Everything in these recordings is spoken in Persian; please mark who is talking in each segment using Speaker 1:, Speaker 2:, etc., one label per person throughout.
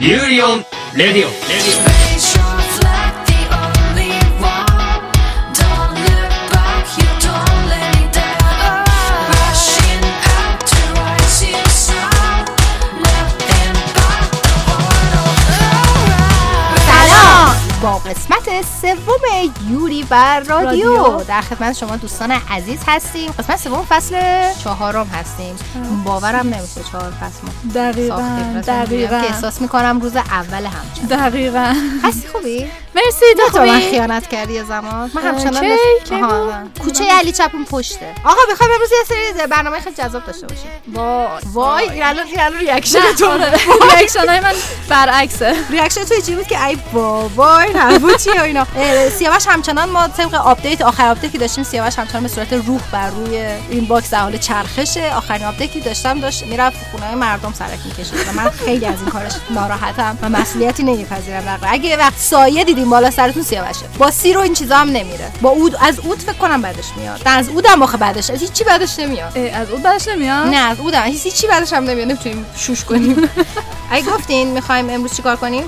Speaker 1: ユーリオンレディオ,
Speaker 2: レディ
Speaker 3: オ。با قسمت سوم یوری بر رادیو.
Speaker 4: رادیو.
Speaker 3: در خدمت شما دوستان عزیز هستیم. قسمت سوم فصل چهارم هستیم. باورم نمیشه چهار فصل ما
Speaker 4: دقیقا دقیقا
Speaker 3: که احساس می‌کنم روز اول همچنان
Speaker 4: دقیقا.
Speaker 3: هستی خوبی؟
Speaker 4: مرسی
Speaker 3: تو من خیانت کردی یه زمان. من همچنان؟ مثل-. کوچه علی چپون پشته. آقا بخوایم امروز یه سری برنامه خیلی جذاب داشته باشیم.
Speaker 4: وای.
Speaker 3: وای این الان این الان
Speaker 4: reaction
Speaker 3: تو
Speaker 4: reaction های من برعکسه.
Speaker 3: reaction تو چی بود که ای بابا این چیه و اینا. سیاوش همچنان ما طبق update آخر update که داشتیم. سیاوش همچنان به صورت روح بر روی این باکس در حال چرخشه. آخرین آپدیت که داشتم داشت می‌رفت خونه مردم سرک می‌کشید. و من خیلی از این کارش ناراحتم و مسئولیتی نمیپذیرم. اگه وقت سایه دیدیم بالا سرتون سیاوشه با سی رو این چیزا هم نمیره. با اود از اود فکر کنم بعدش میاد. از اودم آخه بعدش. از هیچی بعدش نمیاد.
Speaker 4: از اون بعدش نمیاد؟
Speaker 3: نه از اودم. هیچ چی بعدش هم نمیاد. نمی‌تونیم شوش کنیم. اگه گفتین می‌خوایم امروز چیکار کنیم؟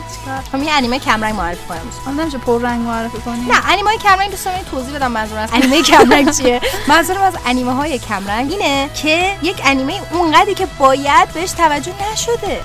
Speaker 3: خب یه انیمه کمرنگ معرفی کنیم امروز.
Speaker 4: نمیشه پر رنگ معرفی کنی
Speaker 3: نه انیمه های کمرنگ دوستان این توضیح بدم منظور از انیمه کمرنگ چیه؟ منظورم از انیمه های کمرنگ اینه که یک انیمه اونقدری که باید بهش توجه نشده.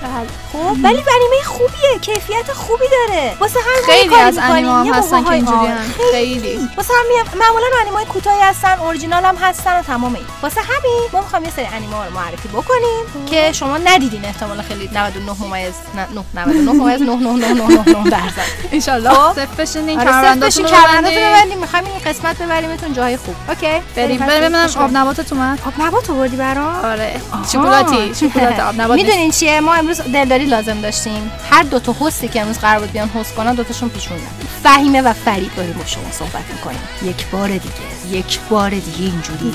Speaker 3: خب ولی انیمه خوبیه کیفیت خوبی داره. واسه یه
Speaker 4: خیلی از. انیمه هم هستن که اینجوری
Speaker 3: آره،
Speaker 4: هم. خیلی.
Speaker 3: واسه همین معمولا انیمه کوتاهی هستن اورجینال هم هستن و تمام این. واسه همین ما می‌خوام یه سری انیمه رو معرفی بکنیم که شما ندیدین احتمال خیلی 99 ممیز نه 99 ممیز 99999 درصد.
Speaker 4: انشالله. صف بشین
Speaker 3: آره صرف
Speaker 4: کمرنداتون
Speaker 3: بشین
Speaker 4: رو
Speaker 3: کمرنداتون
Speaker 4: ببندین.
Speaker 3: ببندیم. می‌خوایم این قسمت ببریمتون جای خوب. اوکی؟
Speaker 4: بریم. ببینم آب. نباتت اومد.
Speaker 3: آب نبات آوردی برام
Speaker 4: آره. شکلاتی شکلات آب نبات.
Speaker 3: می‌دونین چیه؟ ما امروز دلداری لازم داشتیم. هر دو تا هستی که امروز قرار بود بیان هست کنن دوتاشون پیشوندن فهیمه و فرید داریم با شما صحبت می‌کنیم. یک بار دیگه یک بار دیگه اینجوری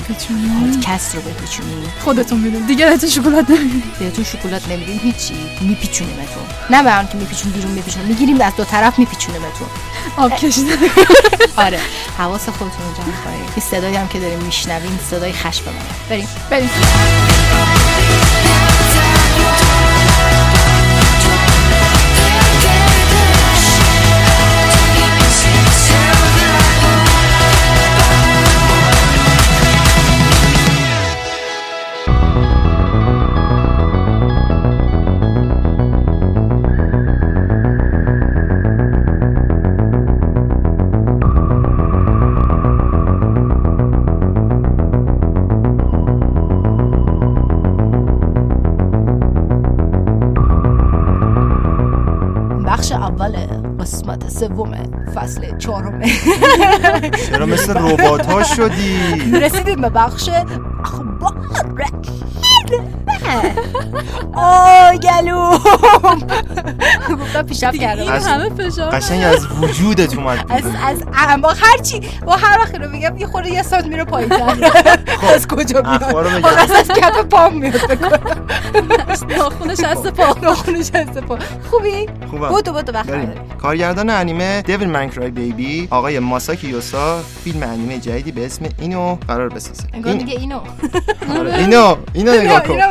Speaker 3: پادکست رو بپیچونیم.
Speaker 4: خودتون میدون دیگه بهتون شکلات نمیدین
Speaker 3: بهتون شکلات نمیدیم هیچی. میپیچونیمتون نه به که میپیچون بیرون میپیچون می‌گیریم از دو طرف میپیچونیمتون
Speaker 4: آب کشیدن.
Speaker 3: آره. حواس خودتون رو جمع کنید. این صدایی هم که داریم میشنوین صدای خشم بریم.
Speaker 4: بریم.
Speaker 5: چرا مثل ربات ها شدی؟
Speaker 3: رسیدیم به بخش اخبار آه گلوم. گفتم پیشرفت کردم.
Speaker 5: از-
Speaker 4: همه فشار
Speaker 5: قشنگ از وجودت اومد
Speaker 3: از. از ام- با هر چی با هر وقت رو میگم یه خورده یه سانت میره پایین. از کجا میاد؟ از کف پام میاد
Speaker 4: ناخونش هست پا.
Speaker 3: ناخونش از پا. خوبی؟
Speaker 5: خوبم.
Speaker 3: بودو بودو وقت.
Speaker 5: کارگردان انیمه دیویل منکرای بیبی آقای ماساکی یوسا فیلم انیمه جدیدی به اسم اینو قرار بسازه.
Speaker 3: انگار
Speaker 5: این
Speaker 3: میگه اینو.
Speaker 5: آره، اینو اینو نگاه کن.
Speaker 3: اینو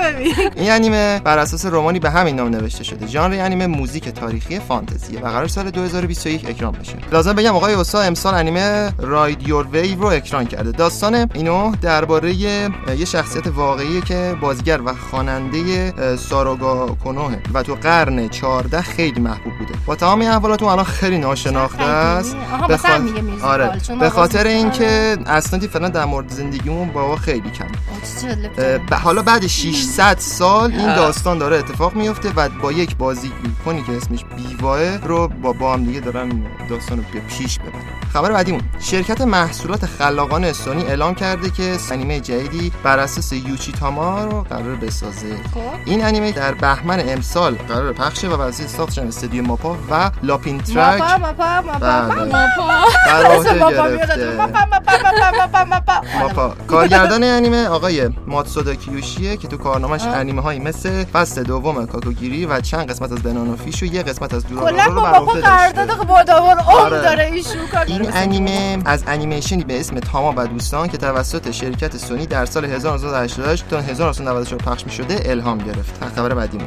Speaker 5: این انیمه بر اساس رومانی به همین نام نوشته شده. ژانر انیمه موزیک تاریخی فانتزیه و قرار سال 2021 اکران بشه. لازم بگم آقای اوسا امسال انیمه راید یور ویو رو اکران کرده. داستان اینو درباره یه شخصیت واقعیه که بازیگر و خواننده ساروگا کنوه و تو قرن 14 خیلی محبوب بوده. با تمام این احوالات اون الان خیلی ناشناخته است. به خاطر- آره. به خاطر. اینکه اسنادی فعلا در مورد زندگیمون با خیلی کم حالا بعد 600 سال این داستان داره اتفاق میفته و با یک بازیکنی که اسمش بیواه رو با با هم دیگه دارن داستان رو پیش ببرن. خبر بعدیمون. شرکت محصولات خلاقانه سونی اعلام کرده که انیمه جدیدی بر اساس یوچی تاما رو قرار بسازه.
Speaker 3: خب.
Speaker 5: این انیمه در بهمن امسال قرار پخشه و وسیله ساختشن استودیو ماپا و لاپین ترک.
Speaker 3: ماپا ماپا ماپا.
Speaker 5: بله.
Speaker 3: ماپا ماپا. ماپا ماپا. ماپا
Speaker 5: کارگردان انیمه آقای ماتسودا کیوشیه که تو کارنامش انیمه هایی مثل فصل دوم کاکوگیری و چند قسمت از بنانو و یه قسمت از دورارارو
Speaker 3: کلا
Speaker 5: رو
Speaker 3: با
Speaker 5: بر
Speaker 3: ماپا
Speaker 5: عهده
Speaker 3: قرارداد
Speaker 5: داشته
Speaker 3: با داور عمر
Speaker 5: آره.
Speaker 3: داره ایشون کار
Speaker 5: این. انیمه از انیمیشنی به اسم تاما و دوستان که توسط شرکت سونی در سال 1988 تا 1994 پخش می شده الهام گرفت خبر بعدی ما؟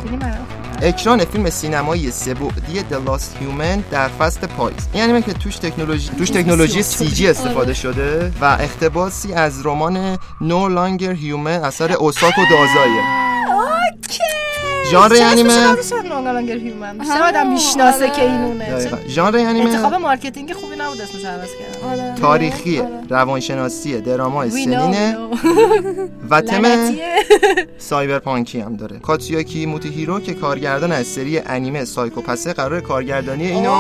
Speaker 5: اکران فیلم سینمایی سه‌بعدی The Last Human در فصل پاییز این انیمه که توش تکنولوژی توش تکنولوژی CG استفاده شده و اقتباسی از رمان No Longer Human اثر اوساکو دازایه ژانر انیمه.
Speaker 3: بیشتر آدم می‌شناسه که اینونه.
Speaker 5: ژانر
Speaker 3: انتخاب
Speaker 5: انیمه.
Speaker 3: marketing خوبی نبود اسمش عوض کردم
Speaker 4: آره.
Speaker 5: تاریخی روانشناسی درامای
Speaker 3: سیننه.
Speaker 5: و تم. سایبرپانکی هم داره. کاتسویاکی موتوهیرو که کارگردان از سری انیمه سایکوپسه قرار کارگردانی اینو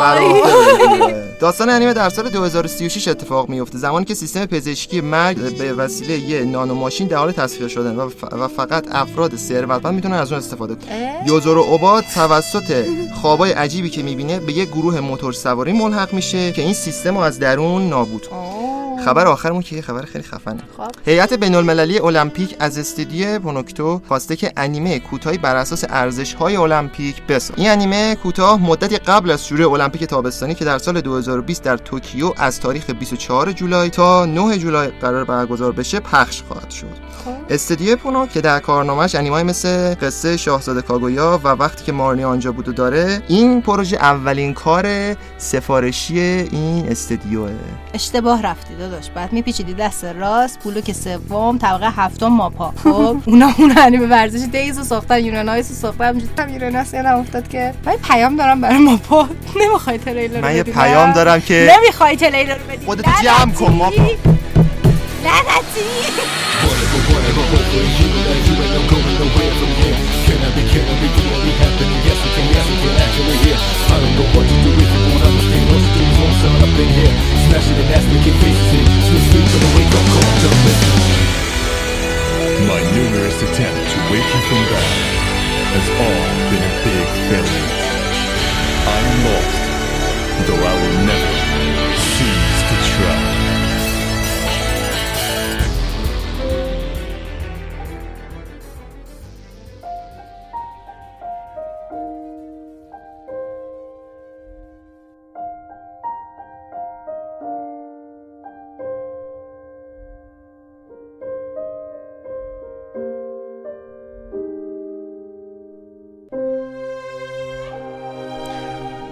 Speaker 5: بر عهده بگیره. داستان انیمه در سال 2036 اتفاق میفته زمانی که سیستم پزشکی مرگ به وسیله یه نانو ماشین در حال تصفیه شدن و, ف- و فقط افراد ثروتمند می‌تونن از اون استفاده کنن؟ یوزورو اوبا توسط خوابای عجیبی که می‌بینه به یه گروه موتور سواری ملحق میشه که این سیستم رو از درون نابود کنه. خبر آخرمون که یه خبر خیلی خفنه
Speaker 3: خب.
Speaker 5: هیئت بین المللی المپیک از استودیو پونوکتو خواسته که انیمه کوتاهی بر اساس ارزش های المپیک بسازه این انیمه کوتاه مدتی قبل از شروع المپیک تابستانی که در سال 2020 در توکیو از تاریخ 24 جولای تا 9 جولای قرار برگزار بشه پخش خواهد شد
Speaker 3: خب.
Speaker 5: استودیو پونو که در کارنامهش انیمای مثل قصه شاهزاده کاگویا و وقتی که مارنی آنجا بود و داره این پروژه اولین کار سفارشی این استودیوه
Speaker 3: اشتباه رفتی داداش بعد میپیچیدی دست راست بلوک سوم طبقه هفتم ماپا خب اونا اون انیمه ورزش دیز رو ساختن یورانایس رو ساختن هم یوراناس یادم افتاد که من پیام دارم برای ماپا نمی‌خوای تریلر رو
Speaker 5: من یه؟ پیام. دارم که
Speaker 3: نمی‌خوای تریلر رو بدی
Speaker 5: خودتو جمع کن، ماپا.
Speaker 3: لعنتی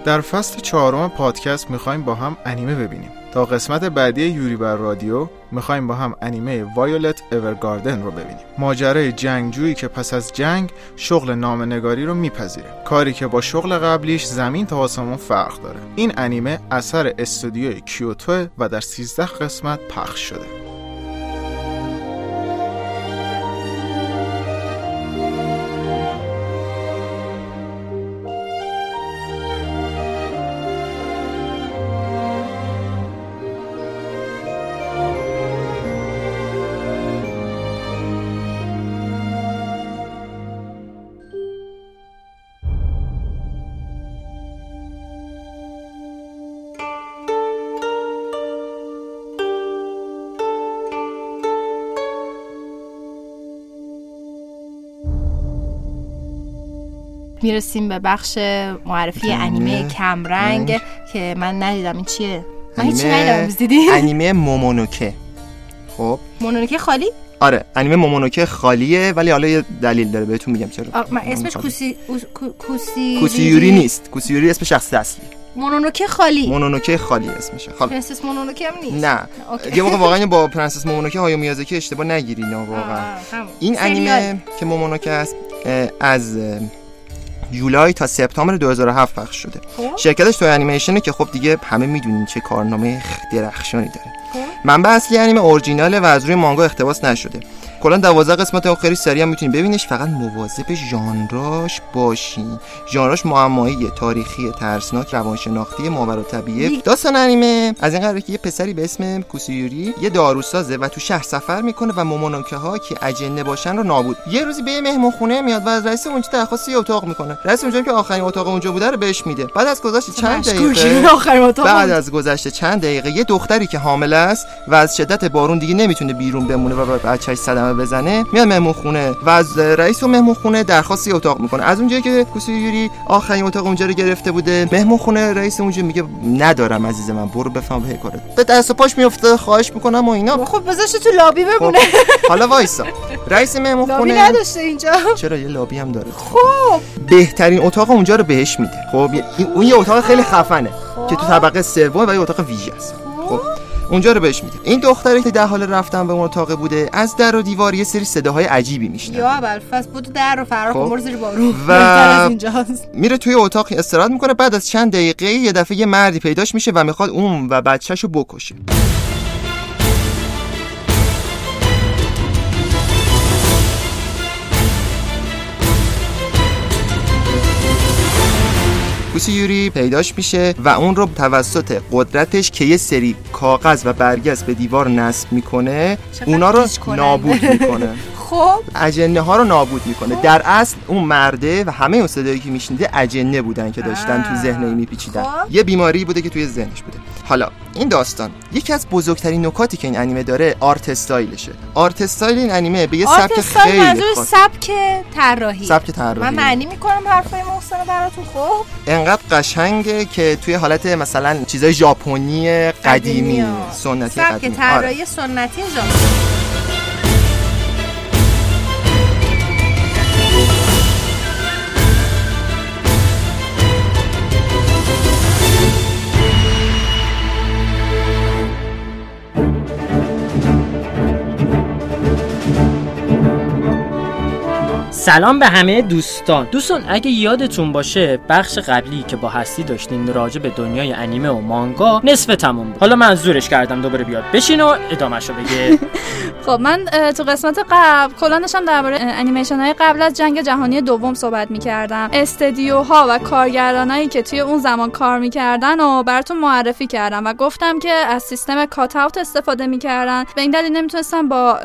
Speaker 6: در فصل چهارم پادکست می‌خوایم با هم انیمه ببینیم. تا قسمت بعدی یوری بر رادیو می‌خوایم با هم انیمه وایولت اورگاردن رو ببینیم. ماجرای جنگجویی که پس از جنگ شغل نامنگاری رو میپذیره. کاری که با شغل قبلیش زمین تا آسمون فرق داره. این انیمه اثر استودیوی کیوتو و در 13 قسمت پخش شده.
Speaker 3: می‌رسیم به بخش معرفی انیمه. کمرنگ
Speaker 5: رنگ.
Speaker 3: که من ندیدم. این چیه؟ من هیچی ندیدم. دیدی؟
Speaker 5: انیمه مونونوکه. خب.
Speaker 3: مونونوکه خالی؟
Speaker 5: آره انیمه مونونوکه خالیه ولی حالا یه دلیل داره بهتون میگم چرا.
Speaker 3: من اسمش. کوسی کوسی
Speaker 5: کوسیوری نیست. کوسیوری اسم شخص اصلی.
Speaker 3: مونونوکه خالی.
Speaker 5: مونونوکه خالی اسمشه. خالی
Speaker 3: پرنسس مونونوکه هم نیست.
Speaker 5: نه. یه موقع واقعا با پرنسس مونونوکه هایائو میازاکی اشتباه نگیری نه واقعا. این. انیمه که مومونوکه است از جولای تا سپتامبر 2007 پخش شده
Speaker 3: خب.
Speaker 5: شرکتش تو انیمیشنه که خب دیگه همه می‌دونین چه کارنامه درخشانی داره
Speaker 3: خب.
Speaker 5: منبع اصلی انیمه اورجیناله و از روی مانگا اقتباس نشده کلا 12 قسمت آخری سری هم می‌تونید ببینیش. فقط مواظب ژانراش باشین ژانراش معمایی تاریخی ترسناک روانشناختی ماورا طبیعه. داستان انیمه. از این قراره که یه پسری به اسم کوسیوری یه داروسازه و تو شهر سفر می‌کنه و مومونوکه ها که اجنه باشن رو نابود. یه روزی به مهمون خونه میاد و از رئیس اونجا درخواست یه اتاق می‌کنه. رئیس اونجا که آخرین اتاق اونجا بوده رو بهش میده. بعد از گذشت چند. دقیقه بعد. از گذشته چند دقیقه یه دختری که حامله است و از شدت بارون دیگه نمی‌تونه بیرون بمونه و بچهش صدمه کلمه بزنه میاد مهمون خونه و از رئیس و مهمون خونه درخواست یه اتاق می‌کنه. از اونجایی که کوسی یوری آخرین اتاق اونجا رو گرفته بوده مهمون خونه رئیس اونجا میگه ندارم عزیز من برو بفهم به کارت. به دست و پاش میفته خواهش می‌کنم و اینا.
Speaker 3: خب بذارش تو لابی
Speaker 5: خب
Speaker 3: بمونه
Speaker 5: حالا وایسا. رئیس مهمون
Speaker 3: لابی
Speaker 5: خونه
Speaker 3: نداشته اینجا.
Speaker 5: چرا یه لابی هم داره؟
Speaker 3: خب.
Speaker 5: بهترین اتاق اونجا رو بهش میده. خب اون یه اتاق خیلی خفنه که تو طبقه سوم و یه اتاق ویژه است. خب. اونجا رو بهش میده این دختری که در حال رفتن به اون اتاق بوده از در و دیوار یه سری صداهای عجیبی میشنه
Speaker 3: یا فصل بود در رو فرار
Speaker 5: خب.
Speaker 3: زیر بارون
Speaker 5: و- میره توی اتاق استراحت می‌کنه بعد از چند دقیقه یه دفعه یه مردی پیداش میشه و می‌خواد اون و بچهشو بکشه. کوسی یوری پیداش میشه و اون رو توسط قدرتش که یه سری کاغذ و برگز به دیوار نصب می‌کنه اونا رو. نابود می‌کنه
Speaker 3: خب
Speaker 5: اجنه ها رو نابود می‌کنه در اصل اون مرده و همه اون صدایی که میشنیده اجنه بودن که داشتن تو
Speaker 3: آه.
Speaker 5: ذهن میپیچیدن
Speaker 3: خب.
Speaker 5: یه بیماری بوده که توی ذهنش بوده حالا این داستان یکی از بزرگترین نکاتی که این انیمه داره art style شه. art style این انیمه به یه سبک
Speaker 3: art style
Speaker 5: خیلی
Speaker 3: منظور سبک طراحی.
Speaker 5: سبک طراحی.
Speaker 3: من معنی می‌کنم حرفای محسن براتون خب؟
Speaker 5: انقدر قشنگه که توی حالت مثلا چیزای ژاپنی قدیمی
Speaker 3: ها.
Speaker 5: سنتی
Speaker 3: سبک
Speaker 5: قدیمی. آره.
Speaker 3: طراحی سنتی ژاپن
Speaker 7: سلام به همه دوستان. دوستان اگه یادتون باشه بخش قبلی که با هستی داشتیم راجع به دنیای انیمه و مانگا نصف تموم بود. حالا من زورش کردم دوباره بیاد بشین و ادامهشو بگه.
Speaker 4: خب من تو قسمت قبل کلا داشتم درباره انیمیشن های قبل از جنگ جهانی دوم صحبت می‌کردم. استدیوها و کارگرانایی که توی اون زمان کار می‌کردن و براتون معرفی کردم و گفتم که از سیستم کات اوت استفاده می‌کردن. به این دلیل نمی‌تونستن با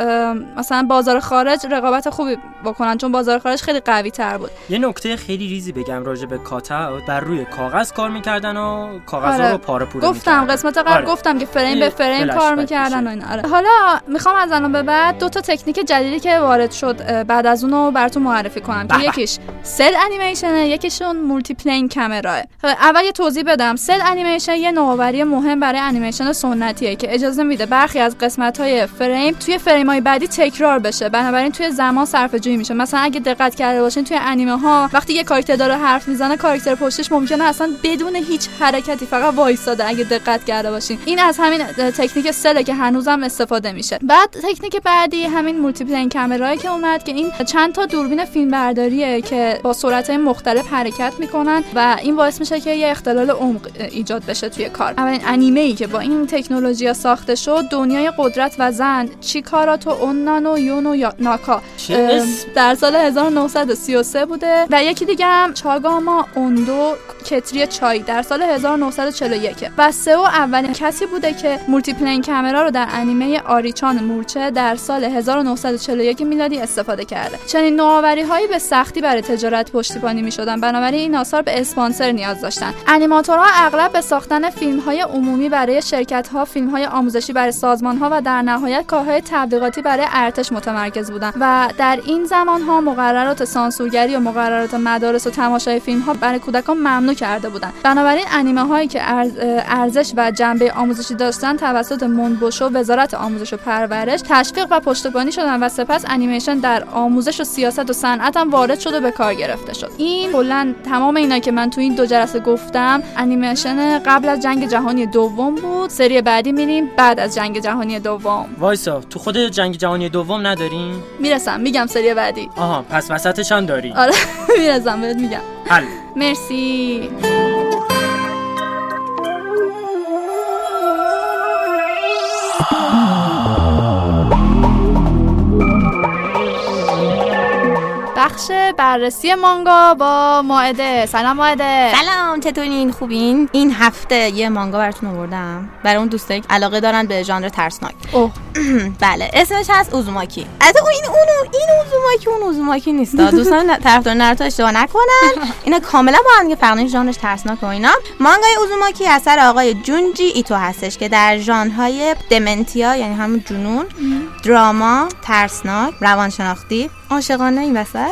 Speaker 4: مثلا بازار خارج رقابت خوبی بکنن چون بازار خارج خیلی قوی تر بود
Speaker 7: یه نکته خیلی ریزی بگم راجع به کاتا بر روی کاغذ کار می‌کردن و کاغذ
Speaker 4: آره.
Speaker 7: رو پاره پوره
Speaker 4: گفتم
Speaker 7: می‌کردن.
Speaker 4: قسمت قبل
Speaker 7: آره.
Speaker 4: گفتم که فریم به فریم کار می‌کردن. و اینا آره حالا می‌خوام از الان به بعد دو تا تکنیک جدیدی که وارد شد بعد از اونو براتون معرفی کنم که. یکیش cel animation ه یکیشون multiplane camera ه اول یه توضیح بدم cel animation یه نوآوری مهم برای انیمیشن سنتیه که اجازه میده برخی از قسمت های فریم توی فریم های بعدی تکرار بشه بنابراین توی زمان صرفه جویی میشه مثلا اگه دقت کرده باشین توی انیمه ها وقتی یه کاراکتر داره حرف می‌زنه کاراکتر پشتش ممکنه اصلا بدون هیچ حرکتی فقط وایساده اگه دقت کرده باشین. این از همین تکنیک سله که هنوزم استفاده میشه. بعد تکنیک بعدی همین مولتی پلین کامرایی که اومد که این چند تا دوربین فیلم برداریه که با سرعت مختلف حرکت می‌کنن و این باعث میشه که یه اختلال عمق ایجاد بشه توی کار. اولین انیمه ای که با این تکنولوژی ساخته شد دنیای قدرت و زن چیکارا تو اونانو یونو یا ناکا؟ در سال 1933 بوده و یکی دیگه هم چاگاما اوندو کتری چای در سال 1941 و سئو اولین کسی بوده که multiplane camera رو در انیمه آریچان مورچه در سال 1941 میلادی استفاده کرده. چنین نوآوری هایی به سختی برای تجارت پشتیبانی می شدن بنابراین این آثار به اسپانسر نیاز داشتن. انیماتورها اغلب به ساختن فیلم های عمومی برای شرکت ها فیلم های آموزشی برای سازمان ها و در نهایت کارهای تبلیغاتی برای ارتش متمرکز بودند و در این زمان ها مقررات سانسورگری و مقررات مدارس و تماشای فیلم ها برای کودکان ممنوع کرده بودند. بنابراین انیمه هایی که ارز- ارزش و جنبه آموزشی داشتن توسط منبوش و وزارت آموزش و پرورش تشویق و پشتیبانی شدن و سپس انیمیشن در آموزش و سیاست و صنعت هم وارد شد و به کار گرفته شد. این کلا تمام اینا که من تو این دو جلسه گفتم انیمیشن قبل از جنگ جهانی دوم بود. سری بعدی میریم بعد از جنگ جهانی دوم.
Speaker 7: وایسا تو خود جنگ جهانی دوم نداریم؟
Speaker 4: می‌رسم میگم سری بعدی.
Speaker 7: آها. پس وسطش هم داری
Speaker 4: آره می‌رسم بهت میگم.
Speaker 7: حل.
Speaker 4: مرسی. بخش بررسی مانگا با ماعده. سلام ماعده.
Speaker 8: سلام چطورین؟ خوبین؟ این هفته یه مانگا براتون آوردم. برای اون دوستایی که علاقه دارن به ژانر ترسناک.
Speaker 4: اوه.
Speaker 8: بله اسمش هست اوزوماکی. از این اونو این اوزوماکی اون اوزوماکی نیست. دوستان طرفدار ناروتو اشتباه نکنن. اینا کاملا با هم دیگه فرق داره. ژانرش ترسناک و اینا. مانگای اوزوماکی اثر آقای جونجی ایتو هستش که در ژانرهای دمنتیا یعنی همون جنون دراما ترسناک روانشناختی عاشقانه این وسط.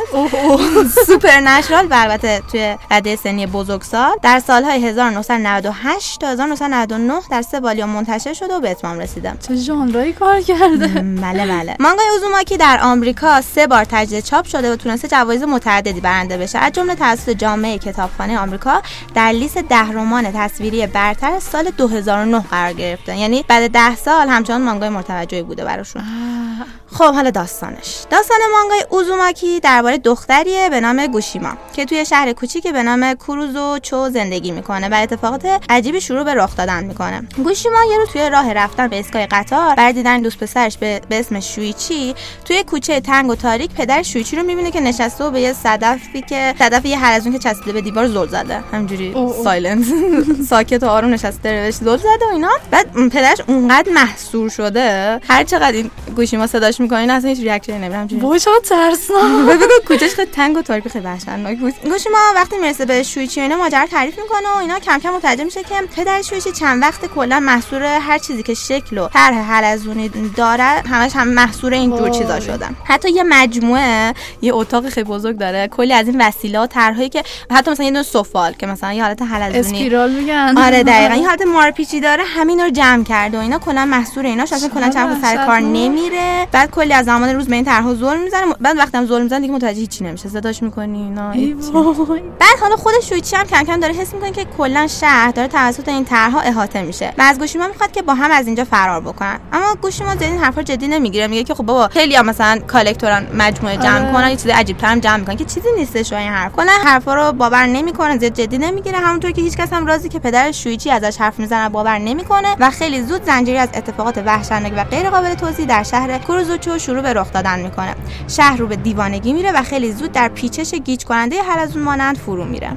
Speaker 8: سوپر نشرال و البته توی رده سنی بزرگسال. در سالهای 1998 تا 1999 در سه والیوم منتشر شده و به اتمام رسیده
Speaker 4: چه ژانرایی کار کرده.
Speaker 8: بله بله. مانگای اوزوماکی در آمریکا سه بار تجدید چاپ شده و تونسته جوایز متعددی برنده بشه. از جمله توسط جامعه کتابخانه آمریکا در لیست ده رمان تصویری برتر سال 2009 قرار گرفته. یعنی بعد ده سال همچنان مانگای مرتوجهی بوده براشون. خب حالا داستانش. داستان مانگای اوزوماکی درباره دختریه به نام گوشیما که توی شهر کوچیک به نام کوروزو چو زندگی می‌کنه و اتفاقات عجیبی شروع به رخ دادن می‌کنه. گوشیما یه رو توی راه رفتن به ایستگاه قطار برای دیدن دوست پسرش به, به اسم شویچی توی کوچه تنگ و تاریک پدر شویچی رو می‌بینه که نشسته و به یه صدفی که صدف یه حلزون که چسبیده به دیوار زل زده. همجوری silent ساکت و آروم نشسته بهش زل زده و اینا. بعد پدرش اونقدر مسحور شده هر چقدر این گوشیما صداش می‌کنین اصلا هیچ reaction ی
Speaker 4: نمیده همینجوری ترسناک.
Speaker 8: بگو کوچش خیلی تنگ و تاریک خیلی وحشتناک بود. گوشی ما وقتی می‌رسه به شویچی اینا ماجرا تعریف می‌کنه و اینا کم کم متوجه میشه که پدر شویچی چند وقت کلا مسحور هر چیزی که شکل و طرح حلزونی داره همش هم مسحور این جور چیزا شدن حتی یه مجموعه یه اتاق خیلی بزرگ داره کلی از این وسیله و طرحهایی که حتی مثلا یه دونه سفال که مثلا یه حالت حلزونی
Speaker 4: اسپیرال میگن.
Speaker 8: آره دقیقا. این حالت مارپیچی داره همین رو جمع کرده و اینا کلا محصور ایناش اصلا کلا چند سر کار. نمیره. بعد کلی از زمان روز به این طرحها ظلم می‌زنه بعد وقتی هم ظلم می‌زنه دیگه متوجه هیچی نمیشه. صداش می‌کنی اینا
Speaker 4: ای.
Speaker 8: بعد حالا خود شویچی هم کم کم داره حس می‌کنه که کلا شهر داره توسط این طرحها احاطه میشه. و از گوشیما می‌خواد که با هم از اینجا فرار بکنن. اما گوشیما زیاد این حرفا جدی نمی‌گیره. میگه که خب بابا خیلی هم مثلا کالکتورن مجموعه جمع
Speaker 4: آره.
Speaker 8: کنن یه چیز عجیب ترم جمع می‌کنن. که چیزی نیستش این حرف. کلا حرفا رو باور نمی‌کنه زیاد جدی نمی‌گیره. همونطور که هیچکس هم راضی که پدر شویچی ازش حرف می‌زنه باور نمی‌کنه و خیلی زود زنجیری از اتفاقات وحشتناک و غیر قابل توضیح در شهر کوروزوچو شروع به رخ دادن می‌کنه. شهر رو به دیوانگی میره و خیلی زود در پیچش گیج کننده حلزون مانند فرو میره.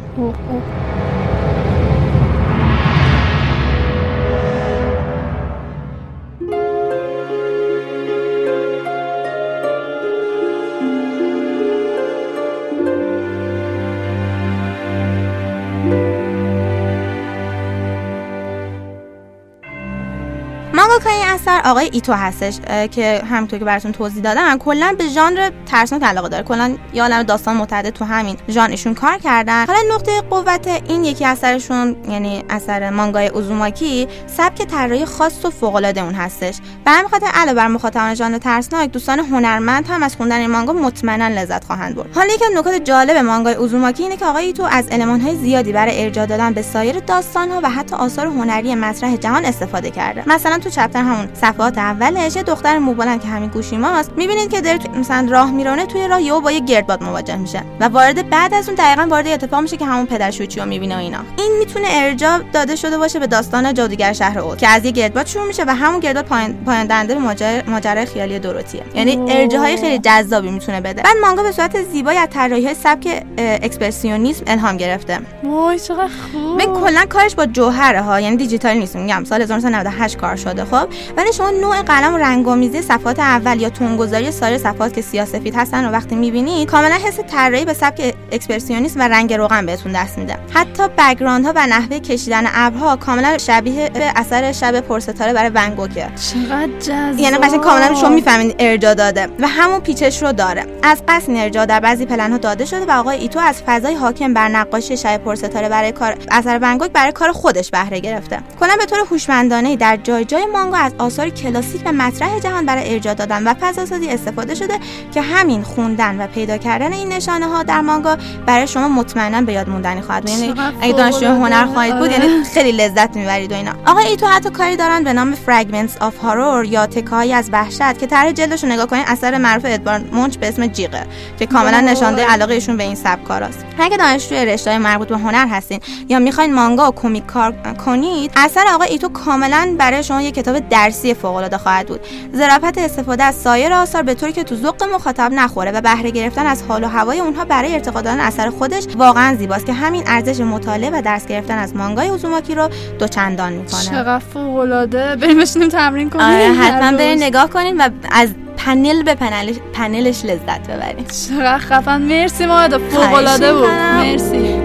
Speaker 8: اثر آقای ایتو هستش که همونطور که براتون توضیح دادم کلا به ژانر ترسناک علاقه داره. کلا یه عالم داستان متعدد تو همین ژانر ایشون کار کردن. حالا نقطه قوت این یکی اثرشون یعنی اثر مانگای اوزوماکی سبک طراحی خاص و فوق العاده اون هستش. به همین خاطر علاوه بر مخاطبان ژانر ترسناک دوستان هنرمند هم از خوندن این مانگا مطمئنا لذت خواهند برد. حالا یکی از نکات جالب مانگای اوزوماکی اینه که آقای ایتو از المان‌های زیادی برای ارجاع دادن به سایر داستان‌ها و حتی آثار هنری مطرح جهان استفاده کرده. مثلا تو چپتر همون صفحات اولش یه دختر موبالند که همین گوشیماست می‌بینید که داره مثلا راه میرونه توی راه یهو با یه گردباد مواجه میشه و وارد بعد از اون دقیقا وارد اتفاق میشه که همون پدر شوچی رو می‌بینه و اینا. این می‌تونه ارجاع داده شده باشه به داستان جادوگر شهر اوز که از یه گردباد شروع میشه و همون گردباد پایان دهنده به ماجرا- ماجرای خیالی دوروتیه. یعنی. ارجاع‌های خیلی جذابی می‌تونه بده. بعد مانگا به صورت زیبایی از طراحی سبک اکسپرسیونیسم الهام گرفته.
Speaker 4: وای چقدر خوب.
Speaker 8: من کلا کارش با جوهره ها یعنی دیجیتال نیست. میگم سال 1998 کار شده خب؟ ولی شما نوع قلم و رنگامیزی صفحات اول یا تونگذاری سایر صفحات که سیاسفید هستن و وقتی می‌بینید کاملا حس طراحی به سبک اکسپرسیونیسم و رنگ روغن بهتون دست میده. حتی background ها و نحوه کشیدن ابرها کاملا شبیه به اثر شب پرستاره برای ونگوکه
Speaker 4: چقدر جذاب.
Speaker 8: یعنی قشنگ کاملا شما می‌فهمید ارجا داده و همون پیچش رو داره. از قصد این ارجا در بعضی پلن‌ها داده شده و آقای ایتو از فضای حاکم بر نقاشی شب پرستاره برای کار اثر ونگوک برای کار خودش بهره گرفته. کلا به طور هوشمندانه در جای جای مانگا از آثار کلاسیک و مطرح جهان برای ارجا دادن و فضاسازی استفاده شده که همین خوندن و پیدا کردن این نشانه ها در مانگا برای شما مطمئنا به یاد موندنی خواهد بود یعنی اگه
Speaker 4: فوق‌العاده.
Speaker 8: هنر خواهید بود
Speaker 4: آره.
Speaker 8: یعنی خیلی لذت می‌برید و اینا آقای ایتو حتی کاری دارن به نام Fragments of Horror یا تکه‌هایی از وحشت که طرح جلدش رو نگاه کنید اثر معروف ادوارد مونچ به اسم جیغه که کاملا
Speaker 4: وای.
Speaker 8: نشانده علاقه ایشون به این سبک کاراست اگه دانشجوی رشته مربوط به هنر هستین یا می‌خواین مانگا و کمیک کار کنید اثر آقای ایتو کاملا برای شما یک کتاب درسی فوق العاده خواهد بود. ظرافت استفاده از سایر آثار به طوری که تو ذوق مخاطب نخوره و بهره گرفتن از حال و هوای اونها برای ارتقا دادن اثر خودش واقعا زیباست که همین ارزش مطالعه و درس گرفتن از مانگای اوزوماکی رو دوچندان می‌کنه.
Speaker 4: چقدر فوق العاده بریم بشینیم تمرین کنیم.
Speaker 8: آره حتما. برین نگاه کنین و از پنل به پنلش, پنلش لذت ببرین
Speaker 4: چقدر خفن. مرسی ماهدا فوق العاده بود. مرسی.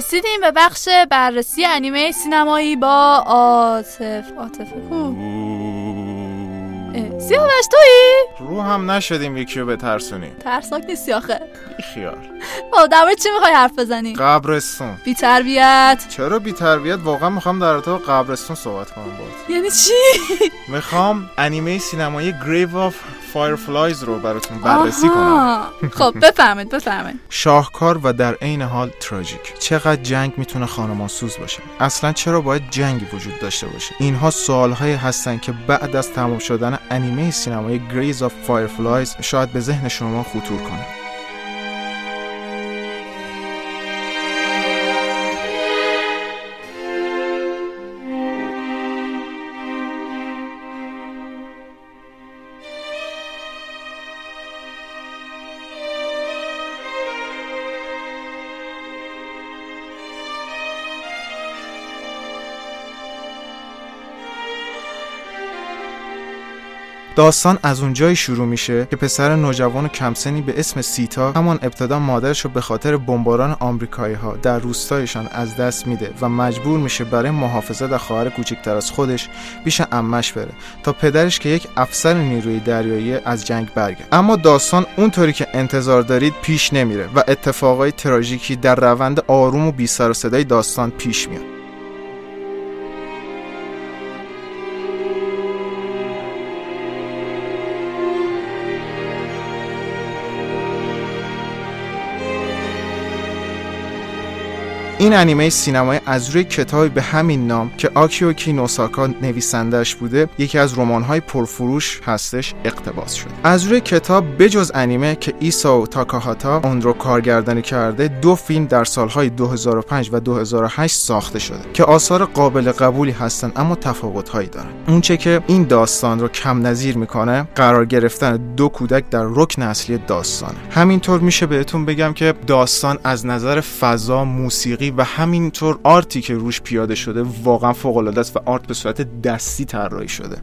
Speaker 4: رسیدیم به بخش بررسی انیمه سینمایی با عاطف. عاطفه کو؟ سیاوش تویی؟
Speaker 6: رو هم نشدیم یکی رو بترسونیم
Speaker 4: ترسناک نیستی آخه.
Speaker 6: بی خیال.
Speaker 4: خب در مورد چی می‌خوای حرف بزنی؟
Speaker 6: قبرستون.
Speaker 4: بی تربیت
Speaker 6: چرا بی تربیت واقعا می‌خوام در ارتباط قبرستون صحبت کنم باهات.
Speaker 4: یعنی چی؟
Speaker 6: می‌خوام انیمه سینمایی Grave of Fireflies رو براتون بررسی کنم.
Speaker 4: خب بفهمید بفهمید
Speaker 6: شاهکار و در عین حال تراژیک چقدر جنگ می‌تونه خانمانسوز باشه؟ اصلا چرا باید جنگی وجود داشته باشه؟ اینها سوالهایی هستن که بعد از تمام شدن انیمه سینمایی Graves of Fireflies شاید به ذهن شما خطور کنه. داستان از اونجایی شروع میشه که پسر نوجوان و کمسنی به اسم سیتا همان ابتدا مادرش رو به خاطر بمباران آمریکایی ها در روستایشان از دست میده و مجبور میشه برای محافظت از خواهر کوچکتر از خودش پیش امش بره تا پدرش که یک افسر نیروی دریایی از جنگ برگرده اما داستان اونطوری که انتظار دارید پیش نمیره و اتفاقای تراژیکی در روند آروم و بی سر و صدای داستان پیش میاد. این انیمه سینمایی از روی کتابی به همین نام که آکیوکی نوساکا نویسندش بوده یکی از رمان‌های پرفروش هستش اقتباس شده. از روی کتاب بجز انیمه که ایسائو تاکاهاتا اون رو کارگردانی کرده دو فیلم در سالهای 2005 و 2008 ساخته شده که آثار قابل قبولی هستن اما تفاوت‌هایی دارن. اونچه که این داستان رو کم نظیر می‌کنه قرار گرفتن دو کودک در رکن اصلی داستانه. همینطور میشه بهتون بگم که داستان از نظر فضا موسیقی و همینطور art ی که روش پیاده شده واقعا فوق العاده است و art به صورت دستی طراحی شده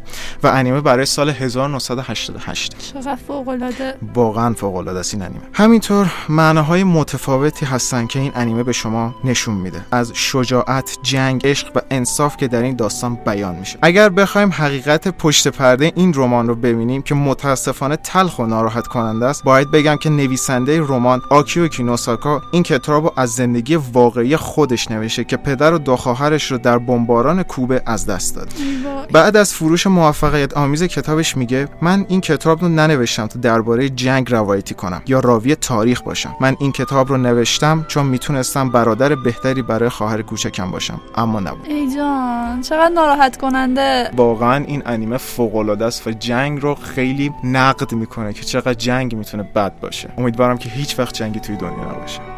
Speaker 6: و انیمه برای سال 1988
Speaker 4: چقدر فوق العاده
Speaker 6: واقعا فوق العاده است این انیمه. همینطور معناهای متفاوتی هستن که این انیمه به شما نشون میده. از شجاعت جنگ عشق و انصاف که در این داستان بیان میشه. اگر بخوایم حقیقت پشت پرده این رمان رو ببینیم که متاسفانه تلخ و ناراحت کننده است باید بگم که نویسنده رمان آکیو کینوساکا این کتاب رو از زندگی واقعی خودش نوشته که پدر و دو خواهرش رو در بمباران کوبه از دست داد. بعد از فروش موفقیت آمیز کتابش میگه من این کتاب رو ننوشتم تا درباره جنگ روایتی کنم یا راوی تاریخ باشم. من این کتاب رو نوشتم چون می‌تونستم برادر بهتری برای خواهر کوچکم باشم. اما نبود.
Speaker 4: ای جان چقدر ناراحت کننده.
Speaker 6: واقعا این انیمه فوق العاده است و جنگ رو خیلی نقد می‌کنه که چقدر جنگ می‌تونه بد باشه. امیدوارم که هیچ وقت جنگی توی دنیا نباشه.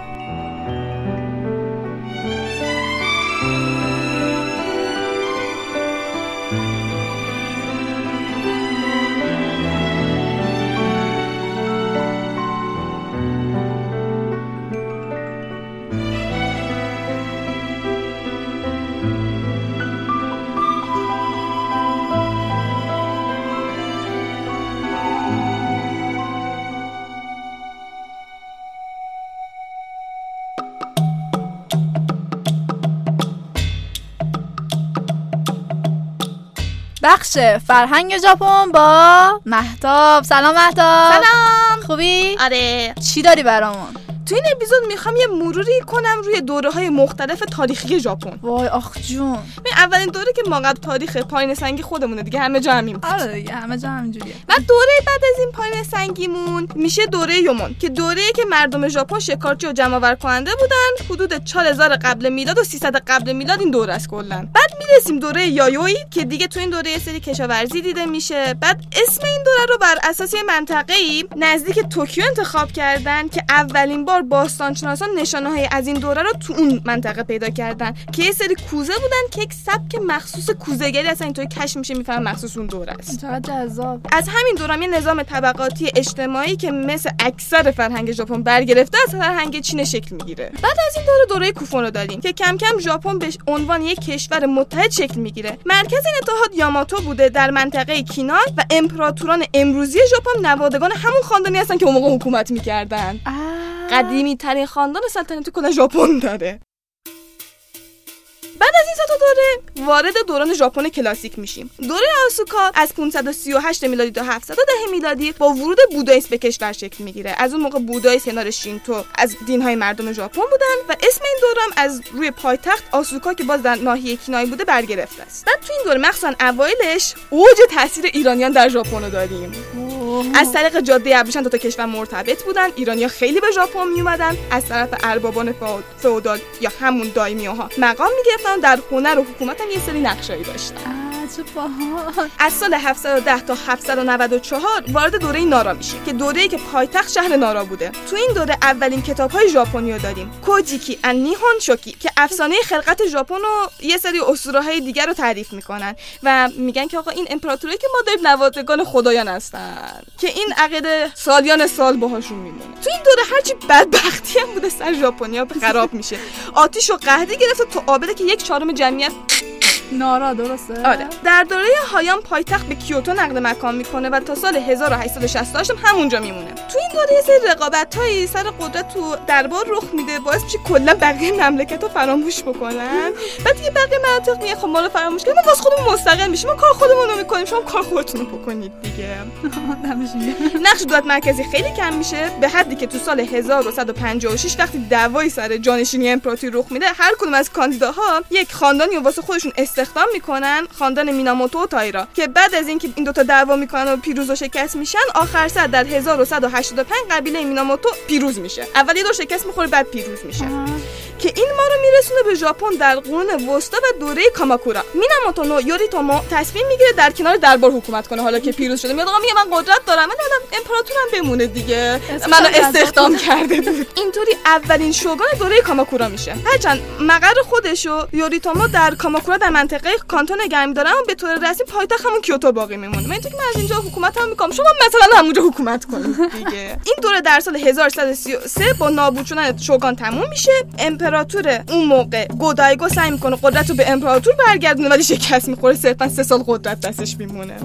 Speaker 4: بخش فرهنگ ژاپن با مهتاب. سلام مهتاب.
Speaker 8: سلام.
Speaker 4: خوبی؟
Speaker 8: آره.
Speaker 4: چی داری برامون؟
Speaker 9: تو این اپیزود می‌خوام یه مروری کنم روی دوره های مختلف تاریخی ژاپن.
Speaker 4: وای آخ جون.
Speaker 9: ببین اولین دوره که ما قبل تاریخ پایین سنگی خودمونه دیگه همه جا همین بود.
Speaker 4: آره دیگه همه جا همینجوریه.
Speaker 9: بعد دوره بعد از این پایین سنگیمون میشه دوره یومون که دوره که مردم ژاپن شکارچی و جمعآور کننده بودن حدود 4000 قبل میلاد و 300 قبل میلاد این دوره است کلا. بعد می‌رسیم دوره یایوی که دیگه تو این دوره یه سری کشاورزی دیده میشه. بعد اسم این دوره رو بر اساس یه منطقه‌ای نزدیک توکیو انتخاب کردن که اولین بار باستانشناسان نشانه های از این دوره رو تو اون منطقه پیدا کردن که یه سری کوزه بودن که یک سبک مخصوص کوزهگری اصلا اینطوری کشف میشه می‌فهمن مخصوص اون دوره است.
Speaker 4: جذاب
Speaker 9: از همین دوران یه نظام طبقاتی اجتماعی که مثل اکثر فرهنگ ژاپن برگرفته از فرهنگ چین شکل می‌گیره. بعد از این دوره دوره کوفون رو داریم که کم کم ژاپن به عنوان یک کشور متحد شکل می‌گیره. مرکز این اتحاد یاماتو بوده در منطقه کینان و امپراتوران امروزی ژاپن نوادگان همون خاندانی هستن که اون موقع حکومت می‌کردن. قدیمی ترین خاندان سلطنتی کل ژاپن داره. بعد از این سه دوره وارد دوران ژاپن کلاسیک میشیم. دوره آسوکا از 538 میلادی تا 710 میلادی با ورود بودایسم به کشور شکل می‌گیره. از اون موقع بودایی کنار شینتو از دینهای مردم ژاپن بودن و اسم این دوره هم از روی پایتخت آسوکا که باز در ناحیه کینای بوده برگرفته است. بعد تو این دوره مخصوصا اوایلش اوج تاثیر ایرانیان در ژاپن رو داریم از طریق جاده ابریشم دو تا کشور مرتبط بودن. ایرانیا خیلی به ژاپن می اومدن از طرف اربابان فئود- فئودال یا همون دایمیوها مقام می‌گرفتن. در هنر و حکومت هم یه سری نقشایی داشتن
Speaker 4: چه باحال
Speaker 9: از سال 710 تا 794 وارد دوره نارا میشیم که دوره‌ای که پایتخت شهر نارا بوده. تو این دوره اولین کتاب‌های ژاپنی رو داریم. کوجیکی ان نیهون شوکی که افسانه خلقت ژاپن و یه سری اسطوره‌های دیگر رو تعریف می‌کنن و میگن که آقا این امپراتوری که ما داریم نوادگان خدایان هستن که این عقیده سالیان سال باهاشون میمونه. تو این دوره هرچی بدبختی هم بوده سر ژاپنیا خراب میشه. آتیش و قحطی گرفته تو آبله که یک چهارم جمعیت
Speaker 4: نارا درسته؟
Speaker 9: آره. در دوره هایان پایتخت به کیوتو نقل مکان می‌کنه و تا سال 1868 هم همونجا میمونه. تو این دوره یه سری رقابت هایی سر قدرت تو دربار رخ میده باعث میشه کلا بقیه مملکت رو فراموش بکنن. بعد دیگه بقیه مناطق میگه خب ما رو فراموش کنیم ما واسه خودمون مستقل میشیم ما کار خودمون رو می‌کنیم شما کار خودتون رو بکنید دیگه. نقش دولت مرکزی خیلی کم میشه به حدی که تو سال 1156 وقتی دعوایی سر جانشینی امپراتوری رخ میده هر کدوم از کاندیداها یک خاندانی واسه خودشون استخدام می‌کنن خاندان میناموتو تایرا که بعد از اینکه این دوتا دعوا می‌کنن و پیروز و شکست میشن آخر سر در 1185 قبیله میناموتو پیروز میشه. اول یه دور شکست می‌خوره بعد پیروز میشه. که این ما رو میرسونه به ژاپن در قرون وسطا و دوره کاماکورا. میناموتو نو یوریتومو تصمیم می‌گیره در کنار دربار حکومت کنه. حالا که پیروز شده میاد آقا میگه من قدرت دارم من امپراتورم بمونه دیگه. منو استخدام کرده بود. اینطوری اولین شوگان دوره کاماکورا میشه. هرچند مقر خودشو یوریتومو در کاماکورا در منطقه کانتون گرمی داره اما به طور رسمی پایتخت همون کیوتو باقی میمونه. من اینطوری که من از اینجا حکومت هم می‌کنم. شما مثلا همونجا حکومت کنید. دیگه. این دوره در سال 1133 با نابود شدن شوگان تموم میشه. امپراتور اون موقع گودایگو سعی می‌کنه قدرت رو به امپراتور برگردونه ولی شکست می‌خوره. صرفا سه سال قدرت دستش میمونه.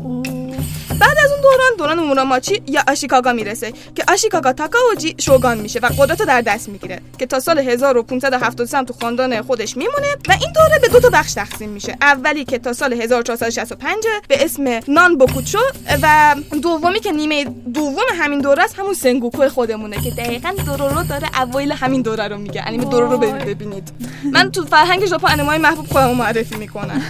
Speaker 9: بعد از اون دوران دوران موراماچی یا آشیکاگا می‌رسه که آشیکاگا تاکاوجی شوگان میشه و قدرت در دست می‌گیره که تا سال 1573 هم تو خاندان خودش میمونه و این دوره به دو تا بخش تقسیم میشه. اولی که تا سال 1465 به اسم نان بوکوچو و دومی که نیمه دوم همین دوره است همون سنگوکو خودمونه که دقیقا دورورو داره اوایل همین دوره رو میگه. انیمه دورورو برید ببینید. من تو فرهنگ ژاپن انیمه محبوب خودم معرفی می‌کنم.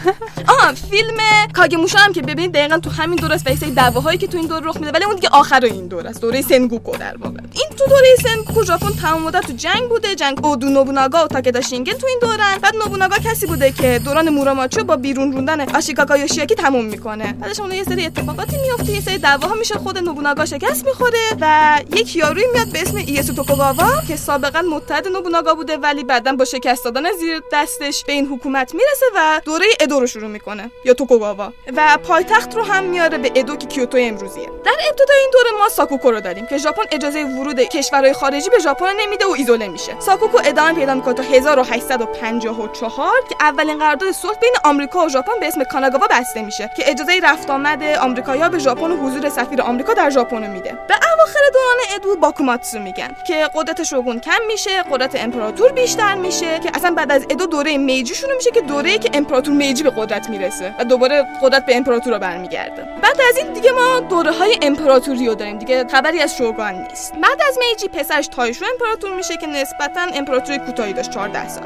Speaker 9: آها فیلم کاگه‌موشا هم که ببینید دقیقا تو همین دوره است دعواهایی که تو این دوره رخ میده ولی اون دیگه آخر این دوره است. دوره سنگوکو در واقع. این تو دوره سنگوکو ژاپن تمام مدت تو جنگ بوده. جنگ اودا نوبوناگا و تاکدا شینگن تو این دورن. بعد نوبوناگا کسی بوده که دوران موراماچو با بیرون روندن آشیکاگا یوشیاکی تموم می‌کنه. بعدش اون یه سری اتفاقاتی میفته یه سری دعواها میشه خود نوبوناگا شکست می‌خوره و یک یاروی میاد به اسم ایه‌یاسو توکوگاوا که سابقا متحد نوبوناگا بوده ولی بعدا با شکست دادن زیر دستش به این حکومت می‌رسه و دوره ادو رو شروع می‌کنه یا توکوگاوا. و پایتخت رو هم میاره به ادو که کیوتو امروزیه. در ابتدای این دوره ما ساکوکو رو داریم که ژاپن اجازه ورود کشورهای خارجی به ژاپن نمیده و ایزوله میشه. ساکوکو ادامه پیدا می‌کنه تا 1854 که اولین قرارداد صلح بین آمریکا و ژاپن به اسم کاناگاوا بسته میشه که اجازه رفت آمد آمریکایی‌ها به ژاپن و حضور سفیر آمریکا در ژاپن رو میده. به اواخر دوران ادو باکوماتسو میگن که قدرت شوگون کم میشه قدرت امپراتور بیشتر میشه که اصلا بعد از ادو دوره میجی شروع میشه که دوره‌ای که امپراتور میجی به قدرت می‌رسه و دوباره قدرت به امپراتور برمیگرده. بعد از این دیگه ما دوره های امپراتوری رو داریم دیگه خبری از شوگان نیست. بعد از میجی پسرش تایشو امپراتور میشه که نسبتا امپراتوری کوتاهی داشت 14 سال.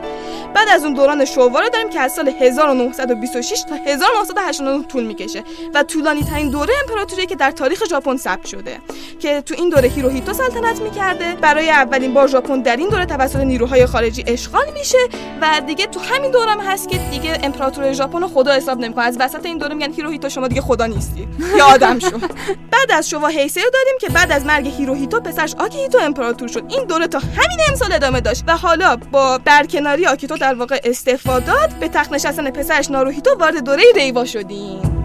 Speaker 9: بعد از اون دوران شووا رو داریم که از سال 1926 تا 1989 طول می‌کشه و طولانی ترین دوره امپراتوری که در تاریخ ژاپن ثبت شده که تو این دوره هیروهیتو سلطنت می‌کرده. برای اولین بار ژاپن در این دوره توسط نیروهای خارجی اشغال میشه و دیگه تو همین دوره هم هست که دیگه امپراتور ژاپن رو خدا حساب نمی‌کنه. از وسط این دوره میگن هیروهیتو شما دیگه خدا نیستی. بیا آدم شو. بعد از شووا هیسه رو داریم که بعد از مرگ هیروهیتو پسرش آکیهیتو امپراتور شد. این دوره تا همین امسال ادامه داشت و حالا با برکناری آکیهیتو در واقع استعفا داد به تخت نشستن پسرش ناروهیتو وارد دوره ریوا شدیم.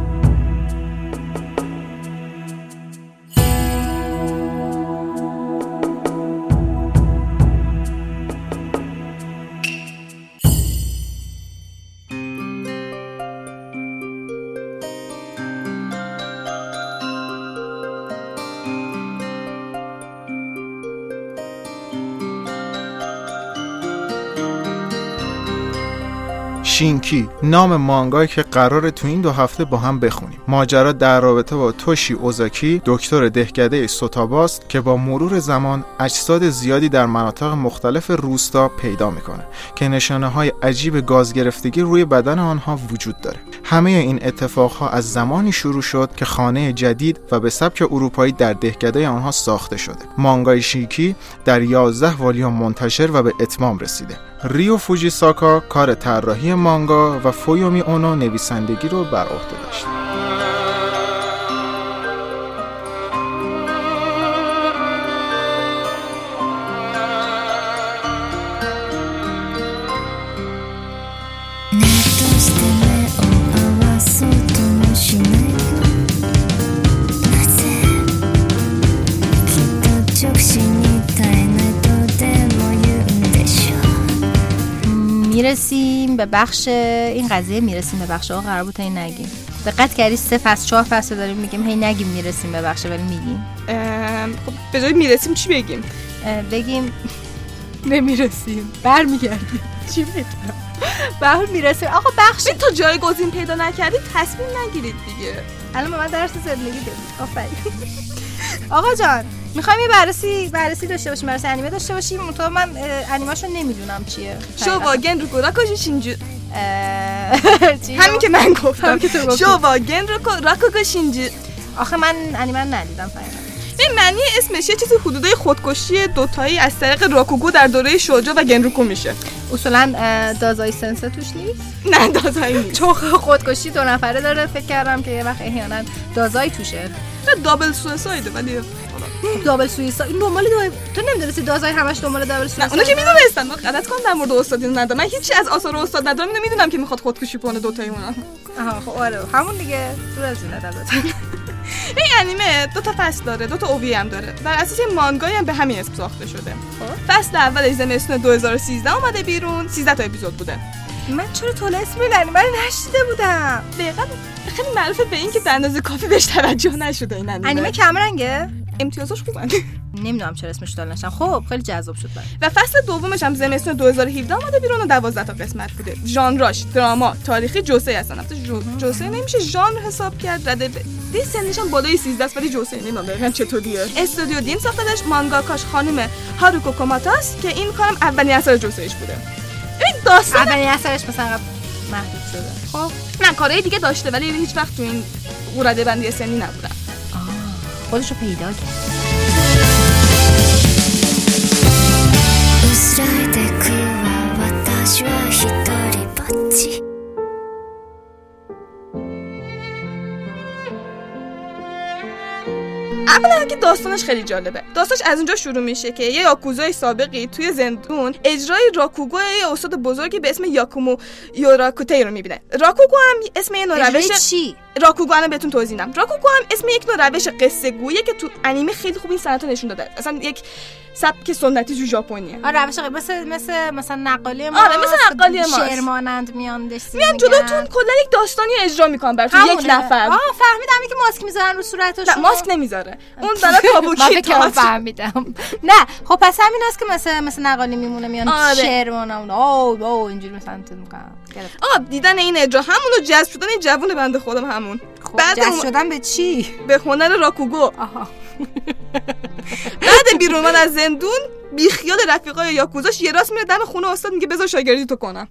Speaker 6: شینکی نام مانگایی که قراره تو این دو هفته با هم بخونیم. ماجرا در رابطه با توشی اوزاکی دکتر دهکده سوتاباست که با مرور زمان اجساد زیادی در مناطق مختلف روستا پیدا می‌کنه که نشانه های عجیب گاز گرفتگی روی بدن آنها وجود داره. همه این اتفاقها از زمانی شروع شد که خانه جدید و به سبک اروپایی در دهکده آنها ساخته شده. مانگای شینکی در 11 والیوم منتشر و به اتمام رسیده. ریو فوجیساکا کار طراحی مانگا و فویومی اونو نویسندگی رو بر عهده داشت.
Speaker 3: می‌رسیم به بخش این قضیه می‌رسیم به بخش ها قرار بود این نگیم. دقت کردی سه فصل چهار فصل داریم میگیم هی نگیم می‌رسیم به بخش ولی میگیم.
Speaker 9: خب به جای می‌رسیم چی بگیم؟
Speaker 3: بگیم نمی‌رسیم. برمیگردیم. چی بگم بر می‌رسیم آقا بخش
Speaker 9: تا جایگزین پیدا نکردید تصمیم نگیرید دیگه.
Speaker 3: الان به من درس زندگی بدید آفرین. آقا جان. می‌خوایم یه بررسی بررسی داشته باشیم بررسی انیمه داشته باشیم. منتها من انیمه‌شو نمی‌دونم چیه.
Speaker 9: شواگن رو راکوشی شینجو
Speaker 3: اه، چی؟
Speaker 9: همین که من گفتم.
Speaker 3: که تو گفتی.
Speaker 9: شواگن رو راکوگا شینجو
Speaker 3: آخه من انیمه رو ندیدم فقط
Speaker 9: این معنی اسمش یه چیزی حدودای خودکشی دوتایی از طریق راکوگو در دوره شوجو و گنروکو میشه.
Speaker 3: اصولا دازای سنسه توش نیست؟
Speaker 9: نه دادایی نیست.
Speaker 3: چون خودکشی دو نفره داره فکر کردم که یه وقت احیانا دازایی توشه.
Speaker 9: نه دابل سویسایده ولی
Speaker 3: دابل سویسا این دنبال دو... تو نمی‌دونستی دازای همش دنبال دابل سویسا
Speaker 9: اونا که می‌دونستن. ما غلط کن در مورد استاد اینو ندارم. من هیچی از آثار استاد ندارم. اینو می‌دونم که می‌خواد خودکشی کنه دوتایی اونا.
Speaker 3: آها خب آره. همون دیگه. دور از اون البته
Speaker 9: این انیمه دو تا فصل داره. دو تا اووی هم داره. بر اساس یه مانگایی هم به همین اسم ساخته شده. فصل اولش زمستون 2013 اومده بیرون. 13 تا اپیزود بوده.
Speaker 3: من چرا تو اسم این انیمه رو نشیده بودم.
Speaker 9: دقیقا خیلی معروفه به این که به اندازه کافی بهش توجه نشده این انیمه,
Speaker 3: انیمه کم
Speaker 9: امتیازش خوبن
Speaker 3: نمی‌دونم چرا اسمش دال نشم خب خیلی جذاب شد برام.
Speaker 9: و فصل دومش هم زمستون 2017 اومده بیرون و 12 تا قسمت بوده. ژانراش دراما تاریخی جوسه هستن. البته جو... جوسه نمیشه ژانر حساب کرد. رده به دی سنش هم بالای 13 است ولی جوسه نمی‌دونم دقیقاً چطوریه. استودیو دین ساختنش مانگاکاش خانم هاروکو کوماتاست که این کارم اولین اثر جوسهش بوده. این داستان
Speaker 3: اولین اثرش مثلا محدود شده.
Speaker 9: خب نه کارهای دیگه داشته ولی هیچ وقت تو این قرده بندی سنی نبودن.
Speaker 3: خودش رو پیدا کرد.
Speaker 9: اولا که داستانش خیلی جالبه. داستانش از اینجا شروع میشه که یه یاکوزای سابقی توی زندون اجرای راکوگو یه استاد بزرگی به اسم یاکومو یوراکوتی رو می‌بینه. راکوگو هم اسم یه
Speaker 3: نوروش چی؟
Speaker 9: راکوگو الان بهتون توضیح میدم. راکوگو هم اسم یک نوع روش قصه گویه که تو انیمه خیلی خوب این صنعت رو نشون داده. اصلا یک سبک سنتی تو ژاپنیه.
Speaker 3: آره روش مثل مثل مثلا نقالی ما
Speaker 9: آره، مثل نقالی ماست.
Speaker 3: شعر مانند میان داشتیم
Speaker 9: میان جلوتون کلا یک داستانی اجرا می‌کنن براتون یک نفر.
Speaker 3: آه فهمیدم که ماسک می‌ذارن رو صورتشون.
Speaker 9: نه ماسک نمی‌ذاره. اون برای
Speaker 3: من
Speaker 9: کابوکی
Speaker 3: کردم فهمیدم. نه خب پس همین است که مثل مثل نقالی میمونه میان
Speaker 9: آره.
Speaker 3: شعر مانند. اوه اوه اینجوری مثلا تو می‌کنم
Speaker 9: آه دیدن این اجرا همونو جذب شدن این جوون بنده خودم همون.
Speaker 3: خب
Speaker 9: بعد
Speaker 3: شدن به چی؟
Speaker 9: به هنر راکوگو.
Speaker 3: آها.
Speaker 9: بعد بیرون اومدن از زندون بیخیال رفیقای یاکوزاش یه راست میره دم خونه استاد میگه بذار شاگردی تو کنم.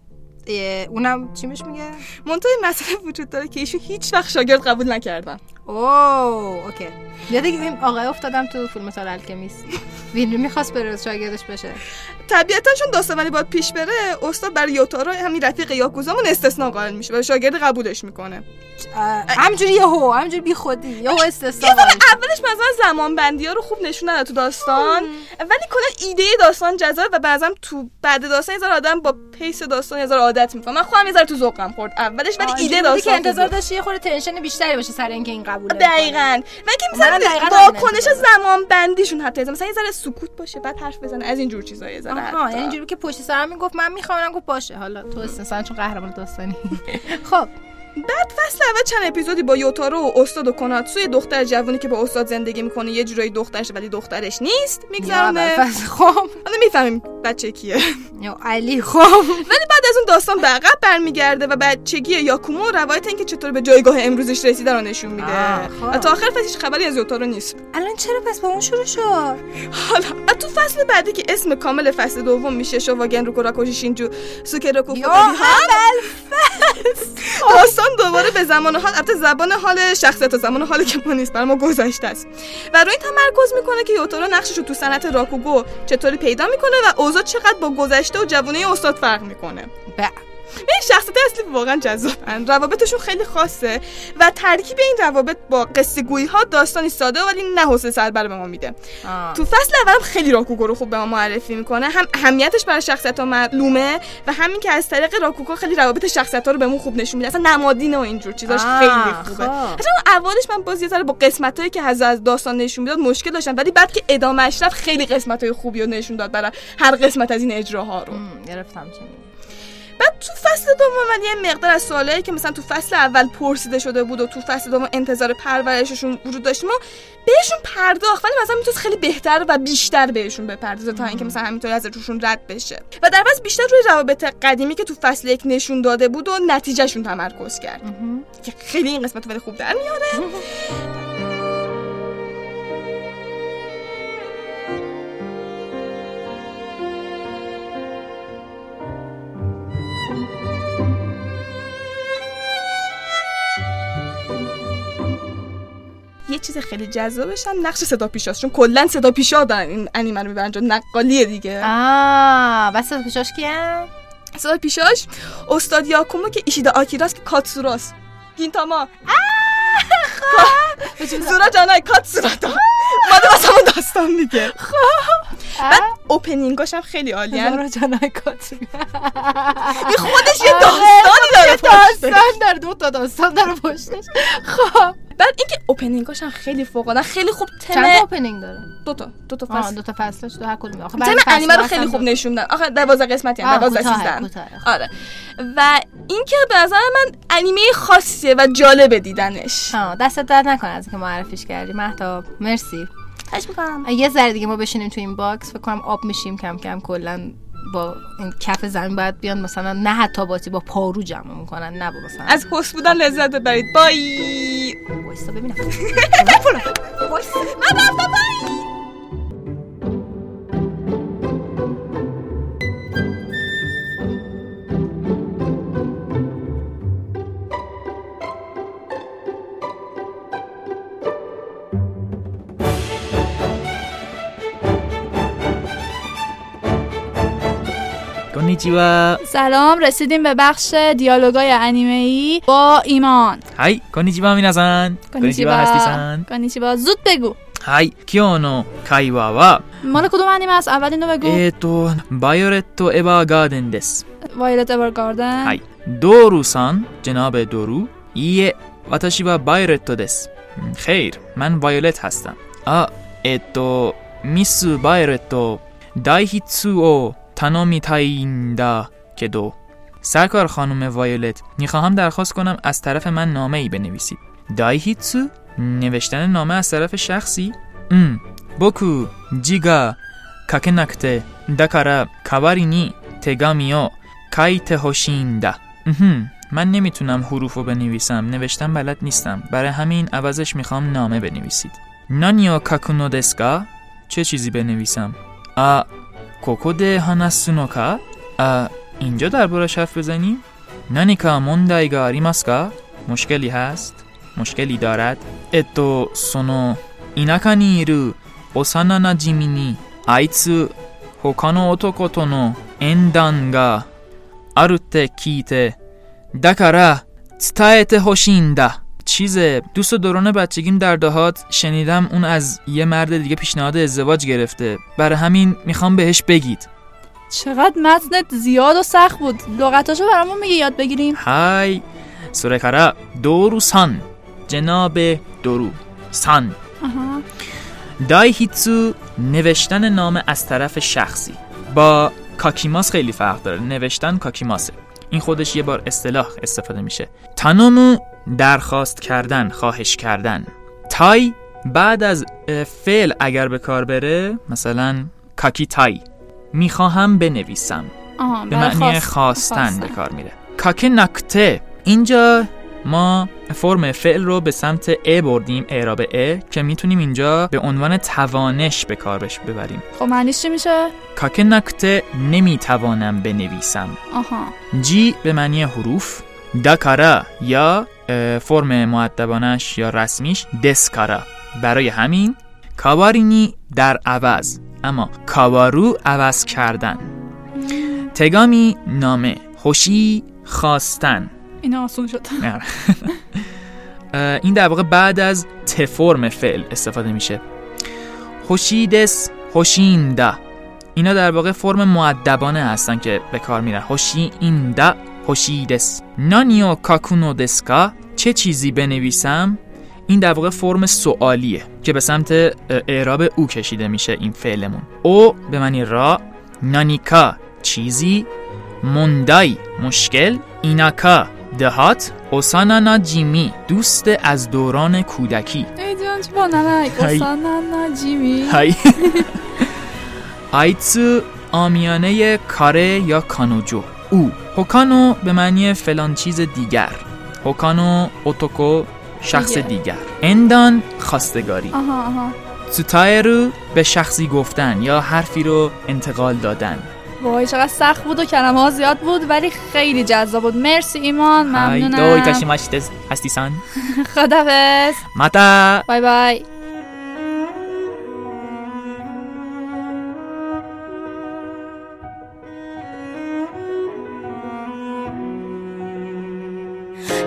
Speaker 3: اونم چی بهش میگه؟
Speaker 9: منتها یه مسئله وجود داره که ایشون هیچ وقت شاگرد قبول نکردن.
Speaker 3: اوه اوکی. یاد این آقای افتادم تو فیلم سال الکمیست ویلمی می‌خواست بره شاگردش بشه.
Speaker 9: طبیعتا چون داستان ولی باید پیش بره استاد برای یوتارو همین رفیق یاکوزامون استثنا قائل میشه و شاگرد قبولش می‌کنه.
Speaker 3: همجوری یهو همجوری بی خودی یهو استثنا.
Speaker 9: اولش مثلا زمان بندی ها رو خوب نشون نداد تو داستان ولی کلا ایده داستان جذاب و بعضم تو بعد داستان یه آدم با پیس داستان یه عادت می‌کنه. من خودم یه تو ذوقم خورد اولش ولی ایده داستان
Speaker 3: که انتظار. داشتی یه خورده تنشن بیشتری باشه سر اینکه این قبول
Speaker 9: دقیقا. و اینکه مثلا واکنش زمان بندیشون حتی مثلا یه ذره سکوت باشه بعد حرف بزنه. از این جور چیزا یه ذره
Speaker 3: آها. یعنی اینجوری که پشت سرم می‌گفت من می‌خوام گفت باشه. حالا تو استثنا چون قهرمان داستانی. خب.
Speaker 9: بعد فصل اول چند اپیزودی با یوتارو و استاد و کناتسو یه دختر جوونی که با استاد زندگی می‌کنه یه جورایی دخترش ولی دخترش نیست میگذرونه.
Speaker 3: فصل خب
Speaker 9: حالا می‌فهمیم بچه کیه.
Speaker 3: یا علی خب
Speaker 9: ولی بعد از اون داستان به عقب برمیگرده و بچگی یاکومو روایت اینکه چطور به جایگاه امروزش رسیده رو نشون میده.
Speaker 3: خب.
Speaker 9: تا آخر فصل هیچ خبری از یوتارو نیست.
Speaker 3: الان چرا پس با اون شروع شد؟
Speaker 9: حالا تو فصل بعدی که اسم کامل فصل دوم میشه شواگن روکو راکوشی شینجو سوکروکو فوداری داستان دوباره به زمان حال البته زبان حال شخصیت و زمان حال که ما نیست برای ما گذشته است. و روی تمرکز می‌کنه که یوتارو نقشش رو تو صنعت راکوگو چطوری پیدا می‌کنه و اوضاع چقدر با گذشته و جوانی استاد فرق می‌کنه.
Speaker 3: ب-
Speaker 9: این شخصیت اصلی واقعا جذابن روابطشون خیلی خاصه و ترکیب این روابط با قصه گویی ها داستانی ساده ولی نه حوصله سربر به ما میده.
Speaker 3: آه.
Speaker 9: تو فصل اولم خیلی راکوگو رو خوب به ما معرفی می‌کنه. هم اهمیتش برای شخصیت ها معلومه و همین که از طریق راکوگو خیلی روابط شخصیت ها رو بهمون خوب نشون میده. اصلا نمادینه و اینجور چیزاش خیلی خوبه.
Speaker 3: خب.
Speaker 9: اصلا اولش من باز یه ذره با قسمت هایی که از داستان نشون می‌داد مشکل داشتم. ولی بعد که ادامهش رفت خیلی قسمت های خوبی رو نشون داد برای هر قسمت از این اجراها رو.
Speaker 3: گرفتم میگی
Speaker 9: بعد تو فصل دوم ولی یه مقدار از سوالایی که مثلا تو فصل اول پرسیده شده بود و تو فصل دوم انتظار پرورششون وجود داشتیم و بهشون پرداخت ولی مثلا می‌تونست خیلی بهتر و بیشتر بهشون بپردازه تا اینکه مثلا همینطوری از روشون رد بشه. و در عوض بیشتر روی روابط قدیمی که تو فصل یک نشون داده بود و نتیجهشون تمرکز کرد. که خیلی این قسمت ولی خوب در میاره. یه چیز خیلی جذابش هم نقش صدا پیشاست چون کلا صدا پیشا دارن این انیمه رو می‌برن چون نقالیه دیگه.
Speaker 3: آه بس پیشاش کیه؟
Speaker 9: صدا پیشاش استاد یاکومو که ایشیدا آکیراس که کاتسوراس گینتاما. زورا جانای کاتسوراتا. اومده واسه همون داستان دیگه. بعد اوپنینگاش هم خیلی عالی
Speaker 3: زارا جانای کاتسو
Speaker 9: این خودش یه داستانی داره پشتش.
Speaker 3: داستان داره دو تا داستان داره پشتش. خب.
Speaker 9: بعد اینکه opening اش هم خیلی فوق العاده خیلی خوب
Speaker 3: چند
Speaker 9: تم
Speaker 3: opening داره؟
Speaker 9: دو تا دو تا فصل.
Speaker 3: دو تا فصلش دو هر کدوم. آخه
Speaker 9: تم انیمه رو خیلی خوب نشون دادن آخه 12 قسمتی هم
Speaker 3: آه،
Speaker 9: 12
Speaker 3: کوتاه،
Speaker 9: 13
Speaker 3: کوتاه.
Speaker 9: آره. و اینکه به نظر من انیمه خاصیه و جالبه دیدنش.
Speaker 3: آه دستت درد نکنه از اینکه معرفیش کردی. مهتاب مرسی.
Speaker 9: خواهش می‌کنم.
Speaker 3: یه ذره دیگه ما بشینیم تو این box. فکر کنم آب میشیم کم کم. کلا با این کف زمین باید بیان. مثلا نه حتی با تی با پارو جمع می‌کنن. نه با مثلا
Speaker 9: از حس بودن لذت ببرید. بای
Speaker 3: وایستا ببینم.
Speaker 10: konnichiwa.
Speaker 4: سلام رسیدیم به بخش دیالوگای انیمه ای با ایمان
Speaker 10: はい、こんにちは皆さん。こんにちは、ハスティさん。
Speaker 4: کنیچیوا زود بگو
Speaker 10: はい、今日の会話は、
Speaker 4: مال کدوم انیمه است اول اینو بگو
Speaker 10: えーと、バイオレット・エヴァーガーデンです。
Speaker 4: وایلت اورگاردن
Speaker 10: はい。ドールさん、ジェナベドルいいえ、私はバイオレットです。うんخیر من وایولت هستم. آえっと、ミス・バイオレット、大筆を 頼みたいんだけど、سرکار خانم وایولت میخواهم درخواست کنم از طرف من نامه ای بنویسید دایهیتسو نوشتن نامه از طرف شخصی ام بوکو جیگا کاکه نکته دکارا کاواری نی تگامی او کایته هوشیندا اهم، من نمیتونم حروف رو بنویسم نوشتن بلد نیستم برای همین عوضش میخوام نامه بنویسید نانیو کاکونو دسکا چه چیزی بنویسم آ ここで話すのか？あ、いんじゃだ、ブラシャフザに何か問題がありますかもしけりはすもしけりだらえっと、その、田舎にいる幼なじみに、あいつ、他の男との縁談があるって聞いて、だから伝えてほしいんだ。چیزه. دوست دوران بچگیم در دهات شنیدم اون از یه مرد دیگه پیشنهاد ازدواج گرفته. برای همین می‌خوام بهش بگید.
Speaker 4: چقدر متنت زیاد و سخت بود. لغتاشو برامون میگه یاد بگیریم.
Speaker 10: های سورکارا دورو سان. جناب دورو سان.
Speaker 4: دای
Speaker 10: هیتسو نوشتن نام از طرف شخصی. با کاکیماس خیلی فرق داره. نوشتن کاکیماسه. این خودش یه بار اصطلاح استفاده میشه. تانومو درخواست کردن خواهش کردن. تای بعد از فعل اگر به کار بره مثلا کاکی تای می‌خواهم بنویسم. به معنی
Speaker 4: خواست-
Speaker 10: خواستن به کار میره. کاکه نکته اینجا ما فرم فعل رو به سمت ا بردیم اعراب ا که می‌تونیم اینجا به عنوان توانش به کار ببریم.
Speaker 4: خب معنیش چی میشه؟
Speaker 10: کاکه نکته نمی‌توانم بنویسم.
Speaker 4: آها.
Speaker 10: جی به معنی حروف داکارا یا فرم معدبانش یا رسمیش دسکارا. برای همین کاوارینی در عوض اما کاوارو عوض کردن. تگامی نامه خوشی خواستن.
Speaker 4: این آسون شد.
Speaker 10: اه، این در واقع بعد از ت فرم فعل استفاده میشه. خوشیدس خوشیندا اینا در واقع فرم معدبانه هستن که به کار میرن. خوشیندا خوشیدس نانیو کاکونو دسکا. چه چیزی بنویسم؟ این در واقع فرم سوالیه که به سمت اعراب او کشیده میشه این فعلمون. او به معنی را نانیکا. چیزی؟ موندای. مشکل. ایناکا. دهات اوسانانا جیمی دوست از دوران کودکی. های. آیتسو آمیانه کاره یا کانوجو؟ او. هوکانو به معنی فلان چیز دیگر. هوکانو اوتوکو شخص. دیگر. اندان خواستگاری.
Speaker 4: آها آها.
Speaker 10: سوتایرو به شخصی گفتن یا حرفی رو انتقال دادن.
Speaker 4: وای چقدر سخت بود و کلمه ها زیاد بود ولی خیلی جذاب بود مرسی ایمان
Speaker 10: های دوی
Speaker 4: ممنونم
Speaker 10: تاشیماشیتس هستی سان
Speaker 4: خدافز
Speaker 10: ماتا
Speaker 4: بای بای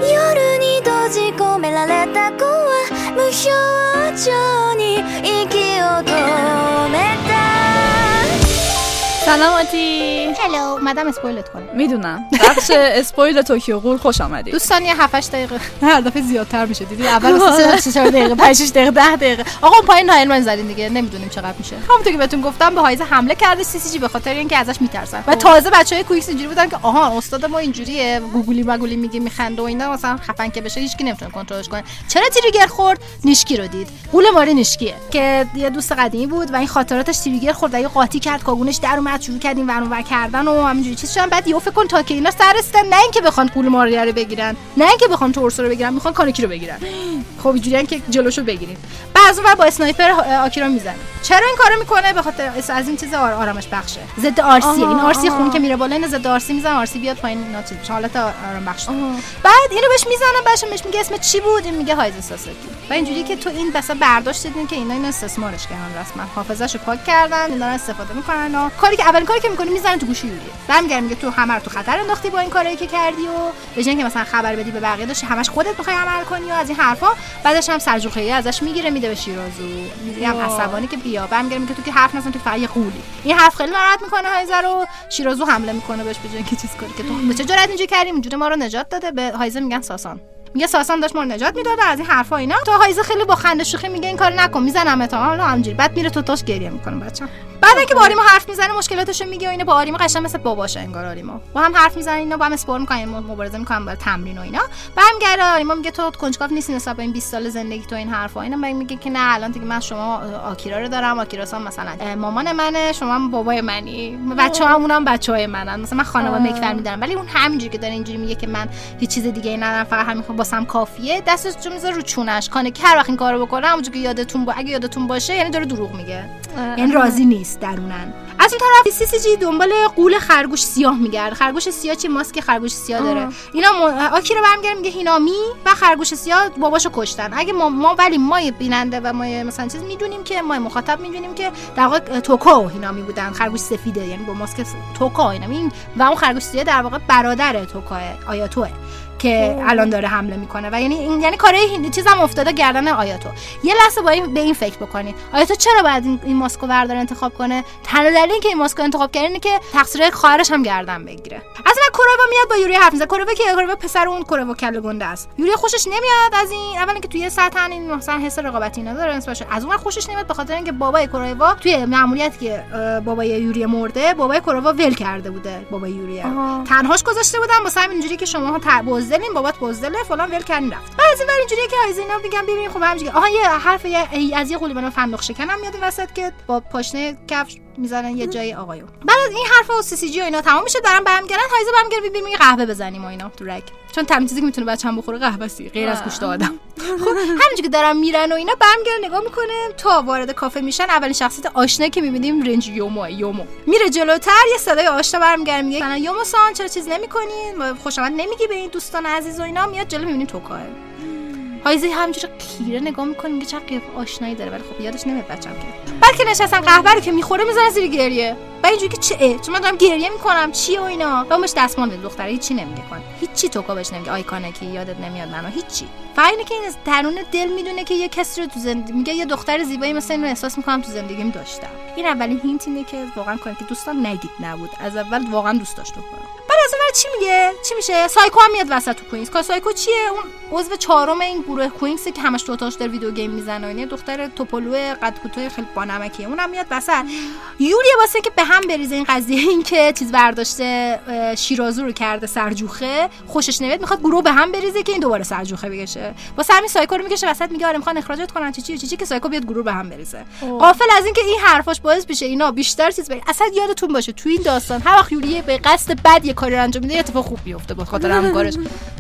Speaker 2: 夜に閉じ込められた子は無表情に息を
Speaker 4: آتی
Speaker 3: هلو اومدم اسپویلت کنم.
Speaker 4: می‌دونم. بخش spoil Tokyo Ghoul خوش آمدی.
Speaker 3: دوستان یه 7 دقیقه. هر دفعه زیادتر میشه. دیدی؟ اول واسه 3 4 دقیقه 5 6 دقیقه 10 دقیقه. آقا اون پایین نایل من زدین دیگه. نمی‌دونیم چقدر میشه. همونطور که بهتون گفتم به هایزه حمله کرده CCG به خاطر اینکه ازش میترسن. و تازه بچهای کویکس اینجوری بودن که آها استاد ما اینجوریه. گوگلی مگولی میگه میخنده و اینا. مثلا خفن که بشه هیچکی نمی‌تونه کنترلش کنه. چرا trigger خورد؟ نیشکی رو دید. غول ماری نیشکیه. که یه دوست قدیمی بود و این خاطراتش trigger خورد و یه قاطی کرد. کاگونش در اومد شروع کرد این ور اون ور کردن و همینجوری چیز شدن. بعد یهو فکر کن تا که اینا سر رسیدن نه اینکه بخوان غول ماری رو بگیرن نه اینکه بخوان تورسو رو بگیرن می‌خوان کانکی رو بگیرن. خب اینجوریان که جلوشو بگیریم. بعد اون با اسنایپر آکیرا می‌زنه. چرا این کارو می‌کنه؟ به خاطر از این چیز آر آرامش بخشه. ضد آرسی این آرسی. خون که میره بالا این ضد آرسی می‌زنه آرسی بیاد پایین اینا چیز بشه. حالت آرام بخش. بعد اینو بهش می‌زنن بهش بهش میگه اسم چی بود؟ این میگه هایز ساساکی. و اینجوری که تو این بسا برداشت دیدین که اینا اینو استثمارش کردن رسما. حافظه‌شو پاک کردن اینا دارن استفاده می‌کنن و کاری که اولین کاری که می‌کنه می‌زنه تو گوشی یوریه برمیگره میگه تو همه تو خطر انداختی با این کاری که کردی و به اینکه مثلا خبر بدی به بقیه داشتی همش خودت می‌خوای عمل کنی و از این حرفا بعدش هم سرجوخه ازش می‌گیره میده شیرازو. میگه هم عصبانی که بیا. برمیگره میگه تو که حرف نزن تو فقط یه قولی. این حرف خیلی ناراحت می‌کنه هایزه رو. شیرازو حمله می‌کنه بهش به اینکه چیز کنه که تو چه جرأت اینجوری کردی؟ اینجوری ما رو نجات داده. به هایزه میگن ساسان. میگه ساسان داشت ما رو نجات می‌داد از این حرفا اینا. تو هایزه خیلی با خنده شوخی میگه این کار نکن می‌زنم تا حالا همینجوری. بعد میره تو تاش گریه می‌کنه بچه بعد اینکه با آریما حرف می‌زنه مشکلاتشو میگه و اینا با آریما قشنگ مثل باباشه انگار آریما. با هم حرف می‌زنن اینا با هم اسپور می‌کنن مبارزه می‌کنن برای تمرین و اینا. برمیگرده آریما میگه تو کنجکاو نیستی نسبت به این 20 سال زندگی تو این حرفا. اینا میگه که نه الان دیگه من شما آکیرا رو دارم آکیرا سان مثلا مامان منه شما هم بابای منی. بچه همونم بچه های منن. مثلا من خانواده مکفر میدارم. ولی اون همینجوری که داره اینجوری میگه که من هیچ چیز دیگه ای ندارم فقط همین باسم کافیه. دستش جو می‌ذاره رو چونش. کانه که هر وقت این کارو بکنه همونجوری که یادتون با... اگه یادتون باشه یعنی داره دروغ میگه. یعنی راضی نیست. درونن. از اون طرف سی سی جی دنبال قول خرگوش سیاه میگرده خرگوش سیاه چی؟ ماسک خرگوش سیاه داره. اینا م... آکی رو برمیگره میگه هینامی و خرگوش سیاه باباشو کشتن. اگه ما, ما ولی ما بیننده و ما مثلا چیز می‌دونیم که ما مخاطب می‌دونیم که در واقع توکا و هینامی بودن. خرگوش سفیده یعنی با ماسک توکا هینامی. و اون خرگوش سیاه در واقع برادر توکا آیاتوه. که الان داره حمله می‌کنه. و یعنی این یعنی کارهای این چیزم افتاده گردن آیاتو. یه لحظه با این به این فکر بکنید آیاتو چرا باید این, این ماسکو برداره انتخاب کنه؟ تنها دلیل اینکه این ماسکو انتخاب کرده اینه که تقصیر خواهرش هم گردن بگیره. از من کورووا میاد با یوری حرف می‌زنه. کورووا که کورووا پسر اون کورووا کله گنده است. یوری خوشش نمیاد از این اولا که توی سطح این مثلا حس رقابتی نداره نسبتش از اون خوشش نمیاد به خاطر اینکه بابای کورووا توی مأموریتی که بابای یوری مرده بابای کورووا ول کرده بوده بابای یوری تنهاش گذاشته بودن واسه همین اینجوری که شما ها بزدلین بابات بزدله فلان ول کردین رفت. این ور اینجوریه که هایزینا میگم ببین خب همینجوری آها یه حرف یه از یه قولی بنا فندق شکنم میاد وسط که با پاشنه کفش می‌زنن یه جای آقایون بعد از این حرف و سی سی جی و اینا تمام میشه دارن برمیگردن هایزه برمیگره ببین یه قهوه بزنیم و اینا تو رگ. چون تنها چیزی که می‌تونه بچه‌م بخوره قهوه سی غیر از گوشت آدم. خب همینجوری که دارن میرن و اینا برمیگردن نگاه می‌کنه. تا وارد کافه میشن اولین شخصیت آشنا که می‌بینیم رنج یومو یومو. میره جلوتر یه صدای آشنا برمیگره میگه. مثلا یومو سان چرا چیز نمی‌کنین خوش آمد نمیگی به این دوستان عزیز و اینا. میاد جلو می‌بینیم توکاه. هایزی همینجوری خیره نگاه می‌کنه میگه چقدر آشنایی داره. ولی خب یادش نمیاد بچم که. بعد که نشستن قهوه رو که می‌خوره می‌ذاره زیر گریه. و اینجوری که چه؟ چون من دارم گریه می‌کنم چی و اینا. و دستمال دختره هیچی نمیگه. کن. هیچی توکا بهش نمیگه. آیکانه که یادت نمیاد منو. هیچی. فقط اینه که این درون دل می‌دونه که یه کسی رو تو زندگی میگه یه دختر زیبایی مثل این رو احساس می‌کنم تو زندگیم داشتم. این اولین hint اینه که واقعا کاری که دوستان نگید نبود. از اول واقعا دوست داشت کنم بعد از ور چی میگه؟ چی میشه؟ سایکو هم میاد وسط تو کوینز. سایکو چیه؟ اون عضو چهارم این گروه کوینز که همش دوتاش داره video game می‌زنه اینا. دختر توپولو قد کوتاه خیلی بانمکیه اونم میاد وسط. یوری واسه که به هم بریزه این قضیه این که چیز برداشته شیرازو رو کرده سرجوخه خوشش نمیاد می‌خواد گروه به هم بریزه که این دوباره سرجوخه بکشه. واسه همین سایکو رو می‌کشه وسط میگه آره می‌خوان اخراجت کنن. چی چی چی, چی که سایکو بیاد گروه به هم بریزه. غافل از اینکه این حرفاش باعث بشه اینا بیشتر چیز بگن. اصلا یادتون باشه تو این داستان هر وقت یوری به قصد بد یه کاری رو انجام میده اتفاق خوب بیفته به خاطر همکارش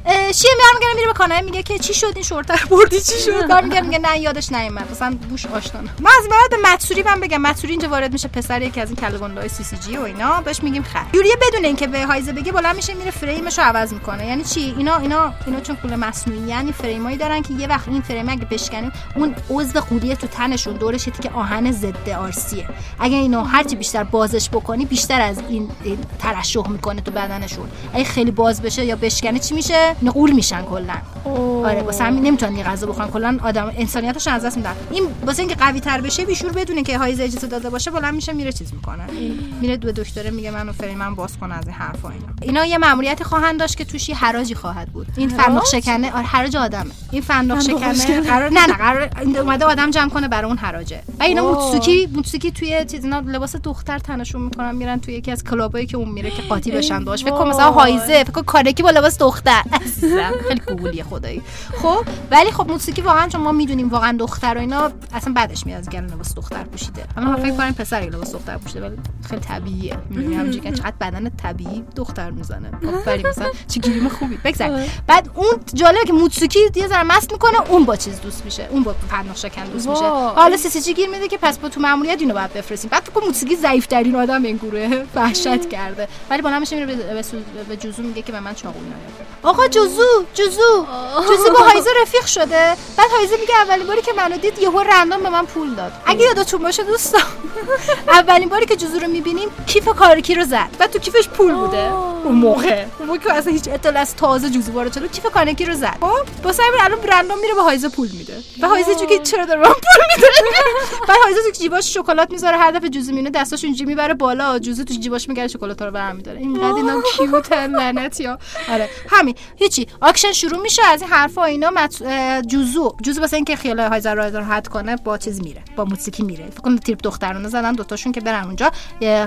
Speaker 3: اه، چیه برمیگره میره به کانال میگه که چی شد این شورتر بردی چی شد؟ برمیگره میگه نه یادش نیومد. مثلا بوش آشنا. من از بعد به متسوری من بگم. متسوری اینجا وارد میشه پسر یکی از این کلگوندای سی سی جی و اینا. بهش میگیم خر. یوریه بدون اینکه به هایزه بگه بلند میشه میره فریمش رو عوض می‌کنه. یعنی چی؟ اینا اینا اینا چون پول مصنوعی یعنی فریمایی دارن که یه وقت این فریم اگه بشکنیم اون عضو قولیه تو تنشون دورش که آهن ضد آرسیه. اگه اینو هرچی بیشتر بازش بکنی بیشتر از این, ترشح می‌کنه تو بدنشون. اگه خیلی باز بشه یا بشکنه چی میشه؟ اینا قول میشن کلا. آره واسه همین نمی‌تونن غذا بخورن. کلا آدم انسانیتش از دست میدن. این واسه اینکه قوی تر بشه بیشور بدونه که هایز اجازه داده باشه بلند میشه میره چیز می‌کنه. میره دو دکتره میگه منو فریمم باز کن از این حرفا اینا. اینا یه ماموریتی خواهند داشت که توش یه حراجی خواهد بود. این فندق شکنه آره حراج آدمه این فندق شکنه قرار نه نه قرار این اومده آدم جمع کنه برای اون حراجه. و اینا موتسوکی موتسوکی توی چیز اینا لباس دختر تنشون می‌کنن میرن توی یکی از کلابایی که اون میره که قاطی بشن باش فکر کن مثلا هایزه فکر کن کارکی با لباس دختر. خیلی گوگلیه خدایی. خب ولی خب موسیقی واقعا چون ما می‌دونیم واقعا دختر و اینا اصلا بعدش میاد از گل لباس دختر پوشیده. اما من فکر کنم پسر لباس دختر پوشیده ولی خیلی طبیعیه. می‌دونی همینجوری که چقدر بدن طبیعی دختر می‌زنه. آفرین مثلا چه گیریم خوبی. بگذار بعد اون جالبه که موتسوکی یه ذره مست می‌کنه اون با چیز دوست میشه اون با پرناخ شکن دوست میشه. حالا سی سی جی گیر میده که پس با تو ماموریت اینو باید بفرستیم. بعد تو موسیقی ضعیف ترین آدم این گروه وحشت کرده. ولی بالا میشه میره به, جوزو میگه که به من چاقو آقا جوزو جوزو. جوزو با هایزه رفیق شده. بعد هایزه میگه اولین باری که منو دید یهو رندوم به من پول داد. اگه یادتون باشه دوستان. اولین باری که جوزو رو می‌بینیم کیف کارکی رو زد. بعد تو کیفش پول بوده. اون موقع. اون موقع که اصلا هیچ اطلاع از تازه جوزو وارد شده کیف کارکی رو زد. خب واسه همین الان رندوم میره به هایزه پول میده. و هایزه چون که چرا داره پول میده؟ بعد هایزه تو جیباش شکلات می‌ذاره هر دفعه جوزو میونه دستاش اینجوری می‌بره بالا جوزو تو جیباش میگره شکلات رو برمی داره اینقدر اینا کیوتن لعنت یا آره همین. هیچی. اکشن شروع میشه از این حرفا و اینا مت... جوزو. جوزو واسه اینکه خیال هایزر رو راحت کنه با چیز میره با موسیقی میره. فکر کنم تریپ دخترانه زدن دوتاشون که برن اونجا.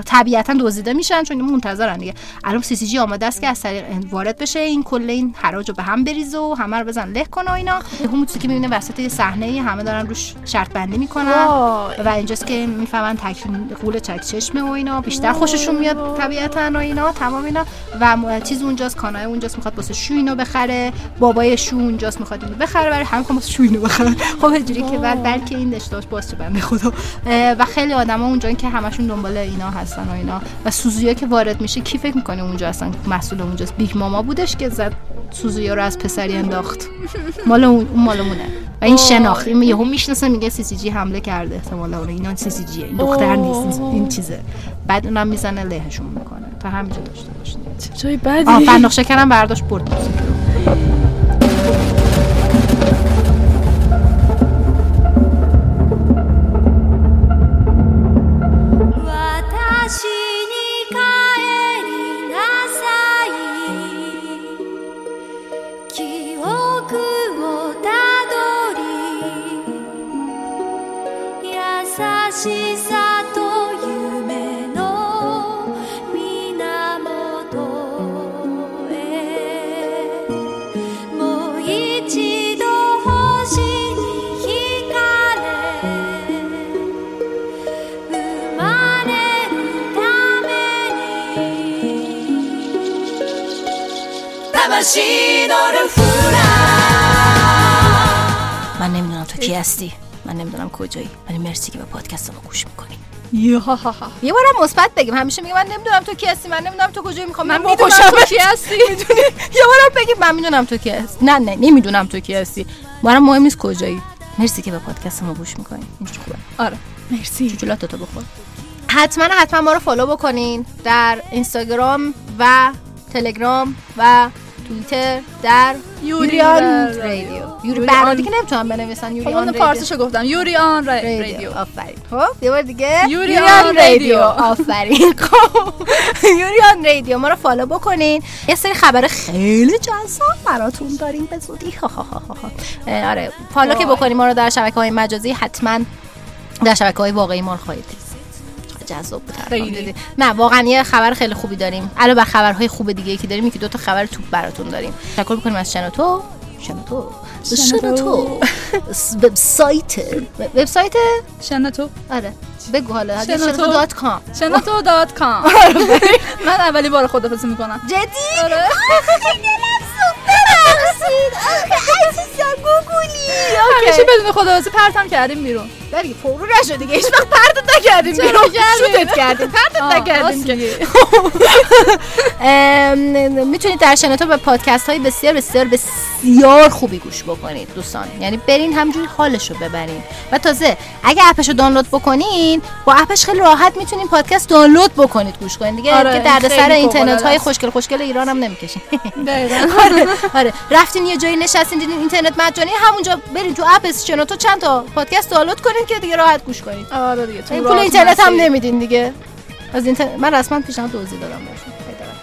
Speaker 3: طبیعتا دزدیده میشن چون منتظرن دیگه. الان سی سی جی آماده است که از طریق وارد بشه. این کل این حراج رو به هم بریزه و همه رو بزن. له. کنه و اینا. هم موسیقی می‌بینه وسط یه صحنه ای همه دارن روش شرط بندی می‌کنن. و اینجاست که می‌فهمن تک قول چک چشمه و اینا. بیشتر خوششون میاد طبیعتا و اینا. تمام اینا. و چیز اونجاست کانای اونجاست می‌خواد واسه شو اینو بخره. بابای شو اونجاست می‌خواد اینو بخره. برای همه واسه شو اینو بخره خب اینجوری که بعد بلکه این داشته باز بنده خدا. و خیلی آدما اونجا که همشون دنبال اینا هستن و اینا. و سوزویا که وارد میشه کی فکر می‌کنه اونجا اصلا مسئول اونجاست؟ بیگ ماما بودش که زد سوزویا رو از پسری انداخت. مال اون اون مال اونه. و این شناخت. این یهو می‌شناسه میگه سی سی جی حمله کرده. احتمالاً اون اینا سی سی جی این دختر نیست. این- چیزه. بعد اونم می‌زنه لهشون می‌کنه. تا همینجا داشته باشین
Speaker 9: جای
Speaker 3: آه
Speaker 9: بدی
Speaker 3: فندق شکنم برداشت برد.
Speaker 2: しさと夢の
Speaker 3: من نمی‌دونم کجایی ولی مرسی که به پادکست ما گوش می‌کنی.
Speaker 4: یه
Speaker 3: بارم مثبت بگیم. همیشه میگم من نمی‌دونم تو کی هستی من نمی‌دونم تو کجایی می‌خوام من
Speaker 4: می‌دونم تو کی هستی.
Speaker 3: یه بارم بگیم من می‌دونم تو کی هستی. نه نه نمی‌دونم تو کی هستی. برام مهم نیست کجایی. مرسی که به پادکست ما گوش می‌کنی. خوبه.
Speaker 4: آره. مرسی.
Speaker 3: جولات تو بخور. حتما حتما ما رو فالو بکنین در اینستاگرام و تلگرام و توییتر در یوریان رادیو. یوری. برنامه که نمی‌تونم بنویسن.
Speaker 4: خب
Speaker 3: یوریان
Speaker 4: اون
Speaker 3: رادیو.
Speaker 4: فارسیشو گفتم. یوریان
Speaker 3: رادیو. آفرین. خب یه بار دیگه.
Speaker 4: یوریان رادیو.
Speaker 3: آفرین. خب یوریان رادیو. ما رو follow بکنین. یه سری خبر خیلی جذاب براتون داریم. به زودی. آره. follow که. بکنین ما رو در شبکه های مجازی. حتما در شبکه های واقعی ما خواهید دید. جذاب بود
Speaker 4: خیلی.
Speaker 3: دیدی؟ نه واقعا یه خبر خیلی خوبی داریم. علاوه بر خبرهای خوب دیگه که داریم یکی دو تا خبر توپ براتون داریم. تشکر می‌کنیم از شنوتو. شنوتو. شنوتو. وبسایت. وبسایت؟
Speaker 4: شنوتو.
Speaker 3: آره. بگو حالا.
Speaker 4: شنوتو.
Speaker 3: dot com.
Speaker 4: شنوتو dot com. من اولی بار خدافزی می‌کنم.
Speaker 3: جدی؟
Speaker 4: خدافزی پرتم کردیم بیرون.
Speaker 3: دیگه پرو نشد دیگه. هیچ وقت پرتت نکردیم بیرون.
Speaker 4: کردیم؟
Speaker 3: شوتت کردیم. پرتت نکردیم که. می‌تونید در شنوتو به پادکست های بسیار بسیار بسیار خوبی گوش بکنید دوستان. یعنی برین همجوری حالش رو ببرین. و تازه اگه اپش رو دانلود بکنین با اپش خیلی راحت می‌تونین پادکست دانلود بکنید گوش کنید دیگه
Speaker 4: آره،
Speaker 3: که درد سر
Speaker 4: خیلی
Speaker 3: اینترنت های. خوشگل خوشگل ایران هم نمی‌کشین. آره آره. رفتین یه جایی نشستین دیدین اینترنت مجانی همونجا برین تو اپ شنوتو چند تا پادکست دانلود کنین که دیگه راحت گوش کنید
Speaker 4: آره دیگه تو
Speaker 3: این پول اینترنت هم. نمیدین دیگه. از اینترنت من رسما پیشنهاد دزدی دادم بهشون.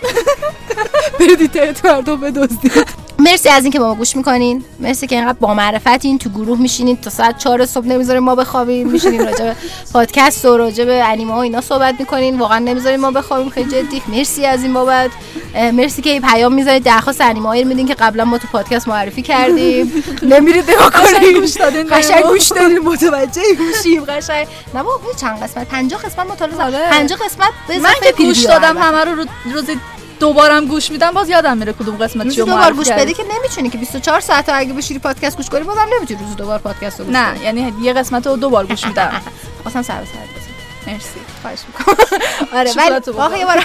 Speaker 3: برید اینترنت مردم بدزدید. مرسی از اینکه با ما گوش می‌کنین. مرسی که اینقدر با معرفتین تو گروه میشینین. تا ساعت 4 صبح نمی‌ذارین ما بخوابیم. میشینین راجع به پادکست و راجع به انیمه ها اینا صحبت می‌کنین. واقعا نمی‌ذارین ما بخوابیم. خیلی جدی. مرسی از این بابت. مرسی که پیام می‌ذارید. درخواست انیمه هایی میدین که قبلا ما تو پادکست معرفی کردیم. نمیرید نگاه کنین.
Speaker 4: گوش دادین
Speaker 3: قشنگ. گوش دادین. متوجه گوشیم قشنگ. نه بابا چند قسمت؟ 50 قسمت مطالعه
Speaker 4: آره.
Speaker 3: 50 قسمت به
Speaker 4: من که گوش دادم. همه رو رو- روزی دوبارم گوش میدم باز یادم میره کدوم قسمت چیو
Speaker 3: دوبار گوش. بدی که نمی‌تونی که 24 ساعت اگه بشیری پادکست گوش کنی بازم نمی‌تونی روزی دوبار پادکست رو گوش
Speaker 4: نه یعنی یه قسمت رو دوبار گوش میدم.
Speaker 3: خواستم سر بزنم
Speaker 4: مرسی.
Speaker 3: خواهش می‌کنم. آره ولی. واقعا یه بار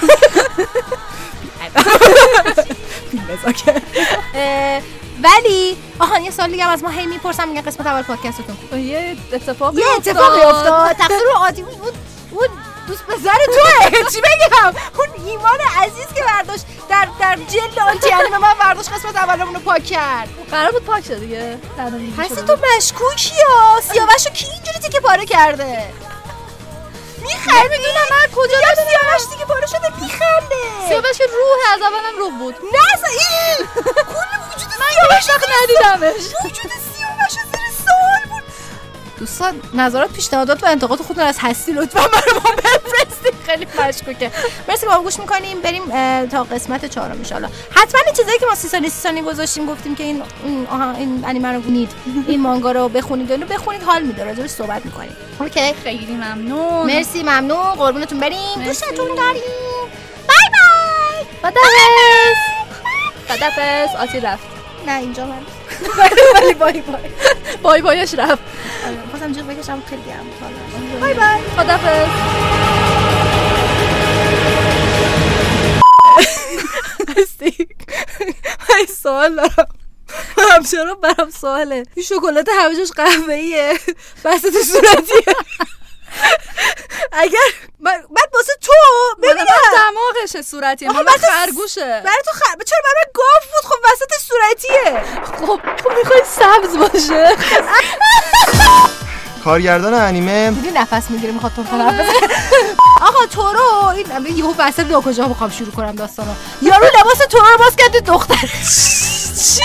Speaker 3: ولی آهان یه سال دیگه از ما هی می‌پرسم میگن قسمت اول پادکستتون.
Speaker 4: یه اتفاقی
Speaker 3: یه اتفاقی افتاد. تقصیر رو عادی بود اون دوست پسر توه. چی بگم؟ اون ایمان عزیز که برداشت در در جلد آنتی انیمه من برداشت قسمت اولمون رو پاک کرد.
Speaker 4: قرار بود پاک شه دیگه.
Speaker 3: هستی تو مشکوکی یا سیاوشو کی اینجوری تیکه پاره کرده؟ میخنده. می‌دونم من کجا میگم سیاوش تیکه پاره شده میخنده.
Speaker 4: سیاوش که روح از اولم روح بود.
Speaker 3: نه اصلا این کل وجود سیاوش
Speaker 4: ندیدمش.
Speaker 3: وجود دوستان نظرات پیشنهادات و انتقاد خودتون از هستی لطفا برای ما بفرستید. خیلی مشکوکه. مرسی با ما گوش می‌کنیم. بریم تا قسمت چهارم ان حتما این چیزایی که ما سی ثانیه سی ثانیه گذاشتیم گفتیم که این این آها این انیمه رو ببینید این مانگا رو بخونید. و اینو بخونید حال میده. راجعش صحبت می‌کنیم. اوکی؟
Speaker 4: خیلی ممنون.
Speaker 3: مرسی ممنون. قربونتون بریم. دوستتون داریم. بای بای.
Speaker 4: خدافز خدافز آتی رفت.
Speaker 3: نه اینجا من. ولی بای بای.
Speaker 4: بای بایش رفت.
Speaker 3: خواستم جیغ بکشم خیلی گرم. بای بای.
Speaker 4: خدافز
Speaker 3: هستی؟ من سوال دارم. همچنان برام سواله. این شکلات همه جاش قهوه ایه بسته تو صورتیه. اگر من بعد واسه تو
Speaker 4: ببینم. دماغشه صورتی
Speaker 3: آخه
Speaker 4: مال
Speaker 3: بعد تو-
Speaker 4: خرگوشه.
Speaker 3: برای تو خر... چرا برای من گاف بود؟ خب وسط صورت غلطیه
Speaker 4: خب خب می‌خوای سبز باشه.
Speaker 5: کارگردان انیمه.
Speaker 3: دیدی نفس می‌گیره می‌خواد تو آقا تورو این یهو وسط ناکجا می‌خوام شروع کنم داستانو یارو لباس تورو رو باز کرد دختر چی؟